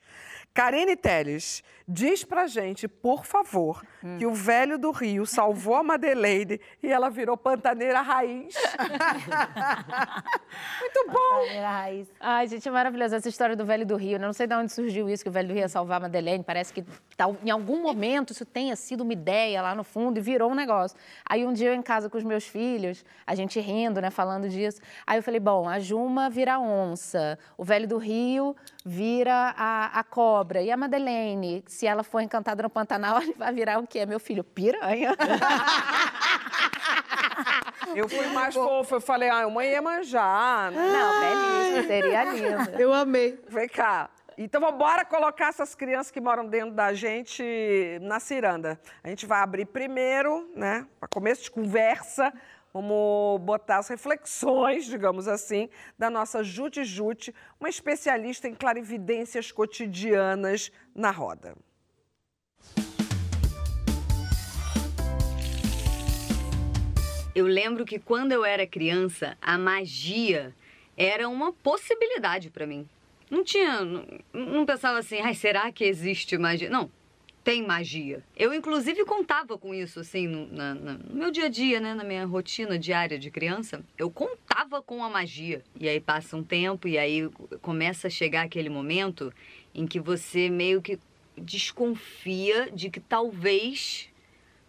[SPEAKER 5] Karine Teles, diz pra gente, por favor, que o velho do Rio salvou a Madeleine e ela virou pantaneira raiz. Muito bom!
[SPEAKER 6] Era a raiz.
[SPEAKER 3] Ai, gente, é maravilhosa essa história do Velho do Rio. né? Eu não sei de onde surgiu isso, que o Velho do Rio ia salvar a Madeleine. Parece que em algum momento isso tenha sido uma ideia lá no fundo e virou um negócio. Aí um dia eu em casa com os meus filhos, a gente rindo, né, falando disso. Aí eu falei, bom, a Juma vira onça, o Velho do Rio vira a, a cobra. E a Madeleine, se ela for encantada no Pantanal, ele vai virar o quê? Meu filho, piranha.
[SPEAKER 5] Eu fui mais fofa, eu falei, ah, uma Iemanjá. né?
[SPEAKER 3] Não, belíssimo, seria lindo.
[SPEAKER 4] Eu amei.
[SPEAKER 5] Vem cá. Então, vamos bora colocar essas crianças que moram dentro da gente na ciranda. A gente vai abrir primeiro, né, para começo de conversa, vamos botar as reflexões, digamos assim, da nossa Jute Jute, uma especialista em clarividências cotidianas na roda.
[SPEAKER 8] Eu lembro que quando eu era criança, a magia era uma possibilidade pra mim. Não tinha. Não, não pensava assim, ai, será que existe magia? Não, tem magia. Eu, inclusive, contava com isso, assim, no, na- no meu dia a dia, né? Na minha rotina diária de criança. Eu contava com a magia. E aí passa um tempo, e aí começa a chegar aquele momento em que você meio que desconfia de que talvez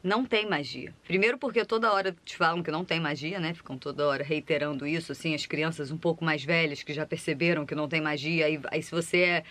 [SPEAKER 8] não tem magia. Primeiro porque toda hora te falam que não tem magia, né? Ficam toda hora reiterando isso, assim, as crianças um pouco mais velhas que já perceberam que não tem magia. Aí, aí se você é,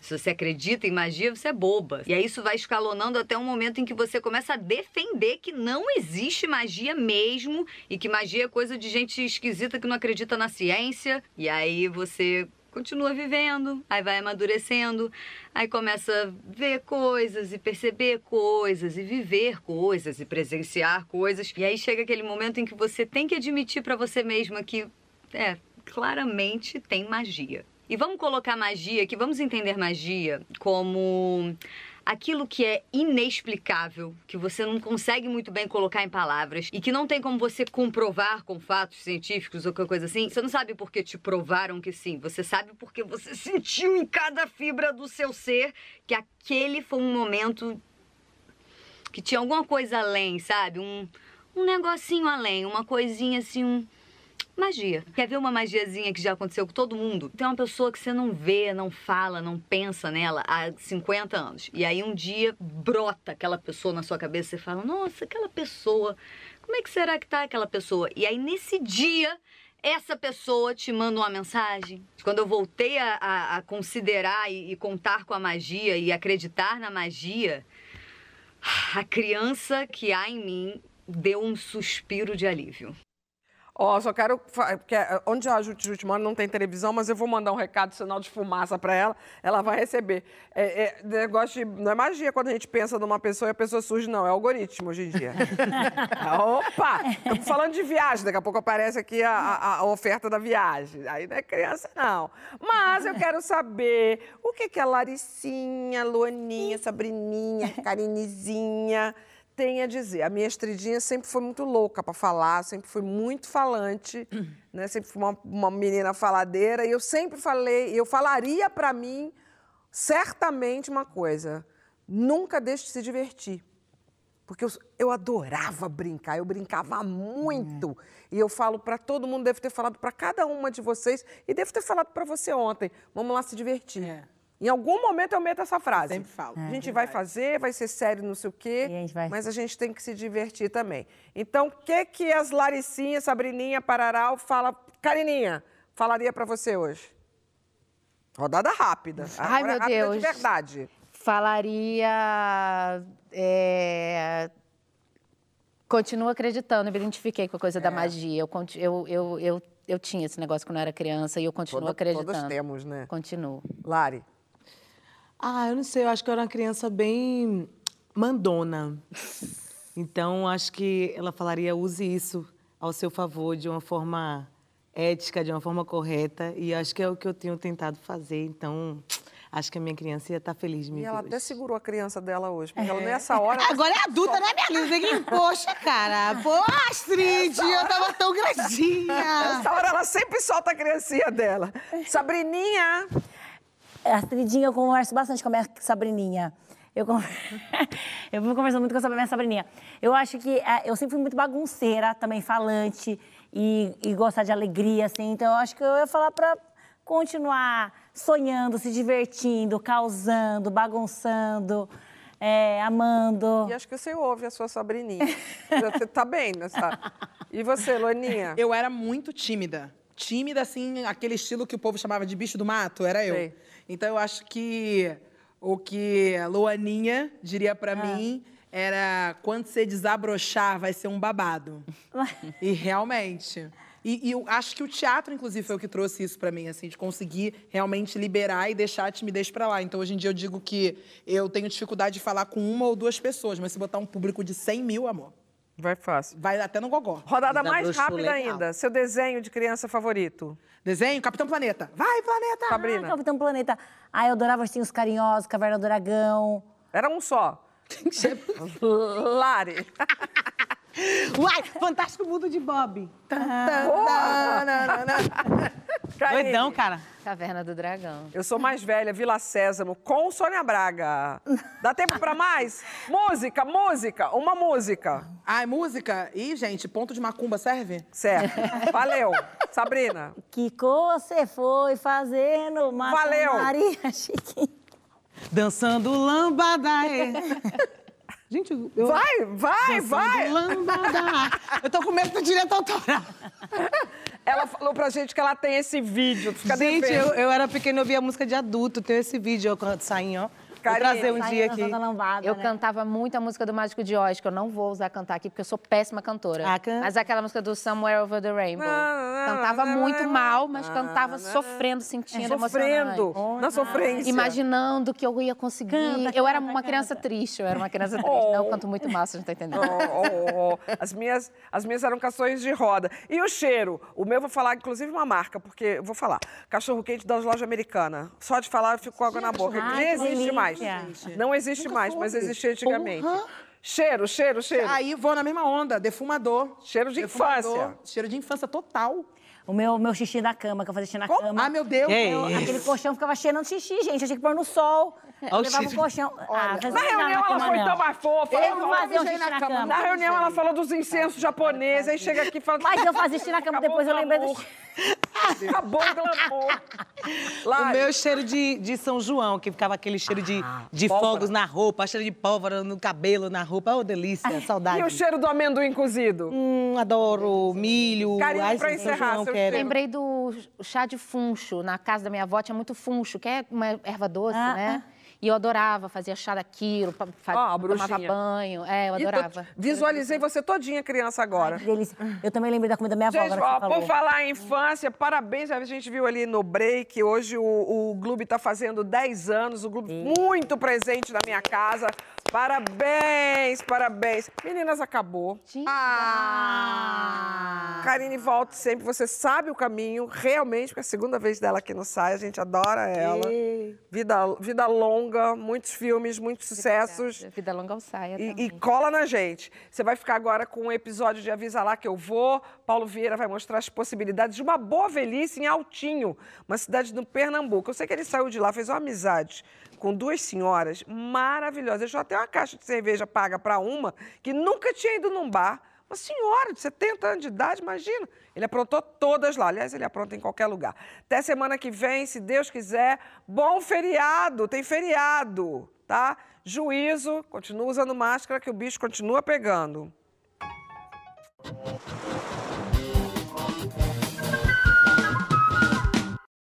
[SPEAKER 8] Se você acredita em magia, você é boba. E aí isso vai escalonando até um momento em que você começa a defender que não existe magia mesmo e que magia é coisa de gente esquisita que não acredita na ciência. E aí você continua vivendo, aí vai amadurecendo, aí começa a ver coisas e perceber coisas e viver coisas e presenciar coisas. E aí chega aquele momento em que você tem que admitir para você mesma que é, claramente tem magia. E vamos colocar magia aqui, vamos entender magia como aquilo que é inexplicável, que você não consegue muito bem colocar em palavras e que não tem como você comprovar com fatos científicos ou qualquer coisa assim, você não sabe porque te provaram que sim, você sabe porque você sentiu em cada fibra do seu ser que aquele foi um momento que tinha alguma coisa além, sabe? Um, um negocinho além, uma coisinha assim, um magia. Quer ver uma magiazinha que já aconteceu com todo mundo? Tem uma pessoa que você não vê, não fala, não pensa nela há 50 anos. E aí um dia brota aquela pessoa na sua cabeça e você fala: Nossa, aquela pessoa, como é que será que tá aquela pessoa? E aí nesse dia. Essa pessoa te manda uma mensagem. Quando eu voltei a, a, a considerar e, e contar com a magia e acreditar na magia, a criança que há em mim deu um suspiro de alívio.
[SPEAKER 5] Ó, só quero. Porque é, onde a Jute Jute mora não tem televisão, mas eu vou mandar um recado, sinal de fumaça para ela, ela vai receber. É, é, negócio de, não é magia quando a gente pensa numa pessoa e a pessoa surge, não. É algoritmo hoje em dia. Opa! Estamos falando de viagem, daqui a pouco aparece aqui a, a- a oferta da viagem. Aí não é criança, não. Mas eu quero saber o que, que a Laricinha, Luaninha, Sabrininha, Carinezinha tem a dizer. A minha estridinha sempre foi muito louca para falar, sempre foi muito falante, né? Sempre fui uma, uma menina faladeira e eu sempre falei, eu falaria para mim certamente uma coisa: nunca deixe de se divertir. Porque eu, eu adorava brincar, eu brincava muito. E eu falo para todo mundo, devo ter falado para cada uma de vocês e devo ter falado para você ontem. Vamos lá se divertir.
[SPEAKER 2] É.
[SPEAKER 5] Em algum momento eu meto essa frase.
[SPEAKER 2] Sempre falo.
[SPEAKER 5] A gente vai fazer, vai ser sério, não sei o quê,
[SPEAKER 6] a vai-
[SPEAKER 5] mas a gente tem que se divertir também. Então, o que que as Laricinha, Sabrininha, Pararal fala... Carininha, falaria para você hoje? Rodada rápida.
[SPEAKER 3] Ai, meu
[SPEAKER 5] é rápida
[SPEAKER 3] Deus.
[SPEAKER 5] de verdade.
[SPEAKER 3] Falaria. é, Continuo acreditando, eu me identifiquei com a coisa
[SPEAKER 5] É.
[SPEAKER 3] da magia. Eu, eu, eu, eu, eu tinha esse negócio quando eu era criança e eu continuo
[SPEAKER 5] Toda-
[SPEAKER 3] acreditando.
[SPEAKER 5] todos temos, né?
[SPEAKER 3] Continuo.
[SPEAKER 5] Lari.
[SPEAKER 4] Ah, eu não sei, eu acho que eu era uma criança bem mandona. Então, acho que ela falaria, use isso ao seu favor de uma forma ética, de uma forma correta. E acho que é o que eu tenho tentado fazer. Então, acho que a minha criança ia estar feliz de me
[SPEAKER 5] E ela
[SPEAKER 4] hoje.
[SPEAKER 5] até segurou a criança dela hoje, porque ela nessa hora...
[SPEAKER 4] Agora é adulta, né, minha linda? Que Poxa, cara. Pô, Astrid, eu tava tão grandinha.
[SPEAKER 5] Nessa hora ela sempre solta a criancinha dela. Sabrininha!
[SPEAKER 6] A Astridinha, eu converso bastante com a minha Sabrininha. Eu, con- eu fui conversando muito com a minha Sabrininha. Eu acho que eh, eu sempre fui muito bagunceira, também falante e, e gostar de alegria, assim. Então, eu acho que eu ia falar pra continuar sonhando, se divertindo, causando, bagunçando, eh, amando.
[SPEAKER 5] E acho que você ouve a sua Sabrininha. Você tá bem nessa... E você, Loninha?
[SPEAKER 2] Eu era muito tímida. Tímida, assim, aquele estilo que o povo chamava de bicho do mato, era eu.
[SPEAKER 5] Sei.
[SPEAKER 2] Então eu acho que o que a Luaninha diria pra mim era quando você desabrochar, vai ser um babado. e realmente. E, e eu acho que o teatro, inclusive, foi o que trouxe isso pra mim, assim, de conseguir realmente liberar e deixar a timidez pra lá. Então, hoje em dia, eu digo que eu tenho dificuldade de falar com uma ou duas pessoas, mas se botar um público de 100 mil, amor,
[SPEAKER 5] Vai fácil.
[SPEAKER 2] vai até no gogó.
[SPEAKER 5] Rodada mais rápida
[SPEAKER 4] legal.
[SPEAKER 5] ainda. Seu desenho de criança favorito?
[SPEAKER 2] Desenho, Capitão Planeta. Vai, Planeta!
[SPEAKER 6] Ah,
[SPEAKER 5] Sabrina.
[SPEAKER 6] Capitão Planeta. Ah, eu adorava Ursinhos Carinhosos, Caverna do Dragão.
[SPEAKER 5] Era um só. Lari.
[SPEAKER 4] Uai, fantástico mundo de Bob.
[SPEAKER 5] Karine.
[SPEAKER 4] Doidão, cara.
[SPEAKER 3] Caverna do Dragão.
[SPEAKER 5] Eu sou mais velha, Vila Sésamo, com Sônia Braga. Dá tempo pra mais? música, música, uma música.
[SPEAKER 2] Ai, música? Ih, gente, ponto de macumba serve?
[SPEAKER 5] Certo. Valeu. Sabrina.
[SPEAKER 6] Que você foi fazendo,
[SPEAKER 5] Valeu.
[SPEAKER 6] Maria Chiquinha.
[SPEAKER 4] Dançando lambada. Gente, eu...
[SPEAKER 5] Vai, vai, vai.
[SPEAKER 4] lambada. Eu tô com medo do direito autoral.
[SPEAKER 5] Ela falou pra gente que ela tem esse vídeo. Fica
[SPEAKER 4] Gente, eu, eu era pequena, eu via música de adulto. Tem esse vídeo, eu canto sainho, ó. Vou trazer um dia aqui.
[SPEAKER 6] lambada,
[SPEAKER 3] Eu
[SPEAKER 6] né?
[SPEAKER 3] cantava muito a música do Mágico de Oz, que eu não vou usar cantar aqui, porque eu sou péssima cantora.
[SPEAKER 4] Ah, canta.
[SPEAKER 3] Mas aquela música do Somewhere Over the Rainbow.
[SPEAKER 5] Ah,
[SPEAKER 3] Cantava
[SPEAKER 5] ah,
[SPEAKER 3] muito mal, mas cantava sofrendo, sentindo,
[SPEAKER 5] Sofrendo,
[SPEAKER 3] emocionante.
[SPEAKER 5] na sofrência.
[SPEAKER 3] Imaginando que eu ia conseguir.
[SPEAKER 6] Canta,
[SPEAKER 3] eu era
[SPEAKER 6] canta,
[SPEAKER 3] uma criança triste, eu era uma criança triste. Não, eu canto muito mal, você não tá entendendo.
[SPEAKER 5] Oh, oh, oh. As, minhas, as minhas eram canções de roda. E o cheiro? O meu eu vou falar, inclusive, uma marca, porque eu vou falar. Cachorro quente das lojas americanas. Só de falar eu fico com água na boca.
[SPEAKER 6] ai,
[SPEAKER 5] existe
[SPEAKER 6] delícia.
[SPEAKER 5] Mais. Não existe mais, mas existia antigamente. Cheiro, cheiro, cheiro.
[SPEAKER 2] Aí vou na mesma onda, defumador.
[SPEAKER 5] Cheiro de
[SPEAKER 2] Defumador,
[SPEAKER 5] infância.
[SPEAKER 2] Cheiro de infância total.
[SPEAKER 6] O meu, meu xixi da cama, que eu fazia xixi na
[SPEAKER 2] Como?
[SPEAKER 6] cama.
[SPEAKER 2] Ah, meu Deus.
[SPEAKER 6] Eu- aquele colchão ficava cheirando xixi, gente. Eu tinha que pôr no sol. Eu
[SPEAKER 4] o
[SPEAKER 6] levava o colchão. Ah,
[SPEAKER 5] Na reunião ela foi tão mais fofa.
[SPEAKER 6] Eu não fazia um xixi
[SPEAKER 2] na
[SPEAKER 6] na
[SPEAKER 2] cama,
[SPEAKER 6] cama.
[SPEAKER 5] Na reunião ela falou dos incensos japoneses, aí chega aqui e fala...
[SPEAKER 6] Mas eu fazia xixi na cama, depois eu lembrei do...
[SPEAKER 5] Acabou o glamour.
[SPEAKER 4] O meu cheiro de, de São João, que ficava aquele cheiro de, de
[SPEAKER 5] pólvora.
[SPEAKER 4] fogos na roupa, cheiro de pólvora no cabelo, na roupa. Oh, delícia, saudade.
[SPEAKER 5] E o cheiro do amendoim cozido?
[SPEAKER 4] Hum, adoro milho.
[SPEAKER 5] Karine,
[SPEAKER 4] ai,
[SPEAKER 5] pra
[SPEAKER 4] São
[SPEAKER 5] encerrar,
[SPEAKER 4] João,
[SPEAKER 5] seu
[SPEAKER 4] quero.
[SPEAKER 3] Lembrei do chá de funcho. Na casa da minha avó tinha muito funcho, que é uma erva doce,
[SPEAKER 6] Ah,
[SPEAKER 3] né? E eu adorava, fazia chá daquilo, pa- fa-
[SPEAKER 5] Ó, a
[SPEAKER 3] tomava banho. É, eu
[SPEAKER 5] E
[SPEAKER 3] adorava.
[SPEAKER 5] Visualizei você todinha criança agora.
[SPEAKER 6] Que delícia. Eu também lembrei da comida da minha avó,
[SPEAKER 5] Gente,
[SPEAKER 6] agora que
[SPEAKER 5] ó,
[SPEAKER 6] você
[SPEAKER 5] por falar em infância, parabéns. A gente viu ali no break. Hoje o, o Globo está fazendo 10 anos. O Globo muito presente na minha casa. Parabéns, parabéns. Meninas, acabou.
[SPEAKER 2] Ah!
[SPEAKER 5] Karine, volte sempre. Você sabe o caminho, realmente, porque é a segunda vez dela aqui no Sai. A gente adora ela. Vida, vida longa, muitos filmes, muitos sucessos.
[SPEAKER 3] Vida longa ao saia
[SPEAKER 5] E,
[SPEAKER 3] também.
[SPEAKER 5] e cola na gente. Você vai ficar agora com um episódio de Avisa Lá que eu vou. Paulo Vieira vai mostrar as possibilidades de uma boa velhice em Altinho, uma cidade do Pernambuco. Eu sei que ele saiu de lá, fez uma amizade com duas senhoras maravilhosas. Deixou até uma caixa de cerveja paga para uma que nunca tinha ido num bar. Uma senhora de 70 anos de idade, imagina. Ele aprontou todas lá. Aliás, ele apronta em qualquer lugar. Até semana que vem, se Deus quiser. Bom feriado, tem feriado, tá? Juízo, continua usando máscara que o bicho continua pegando.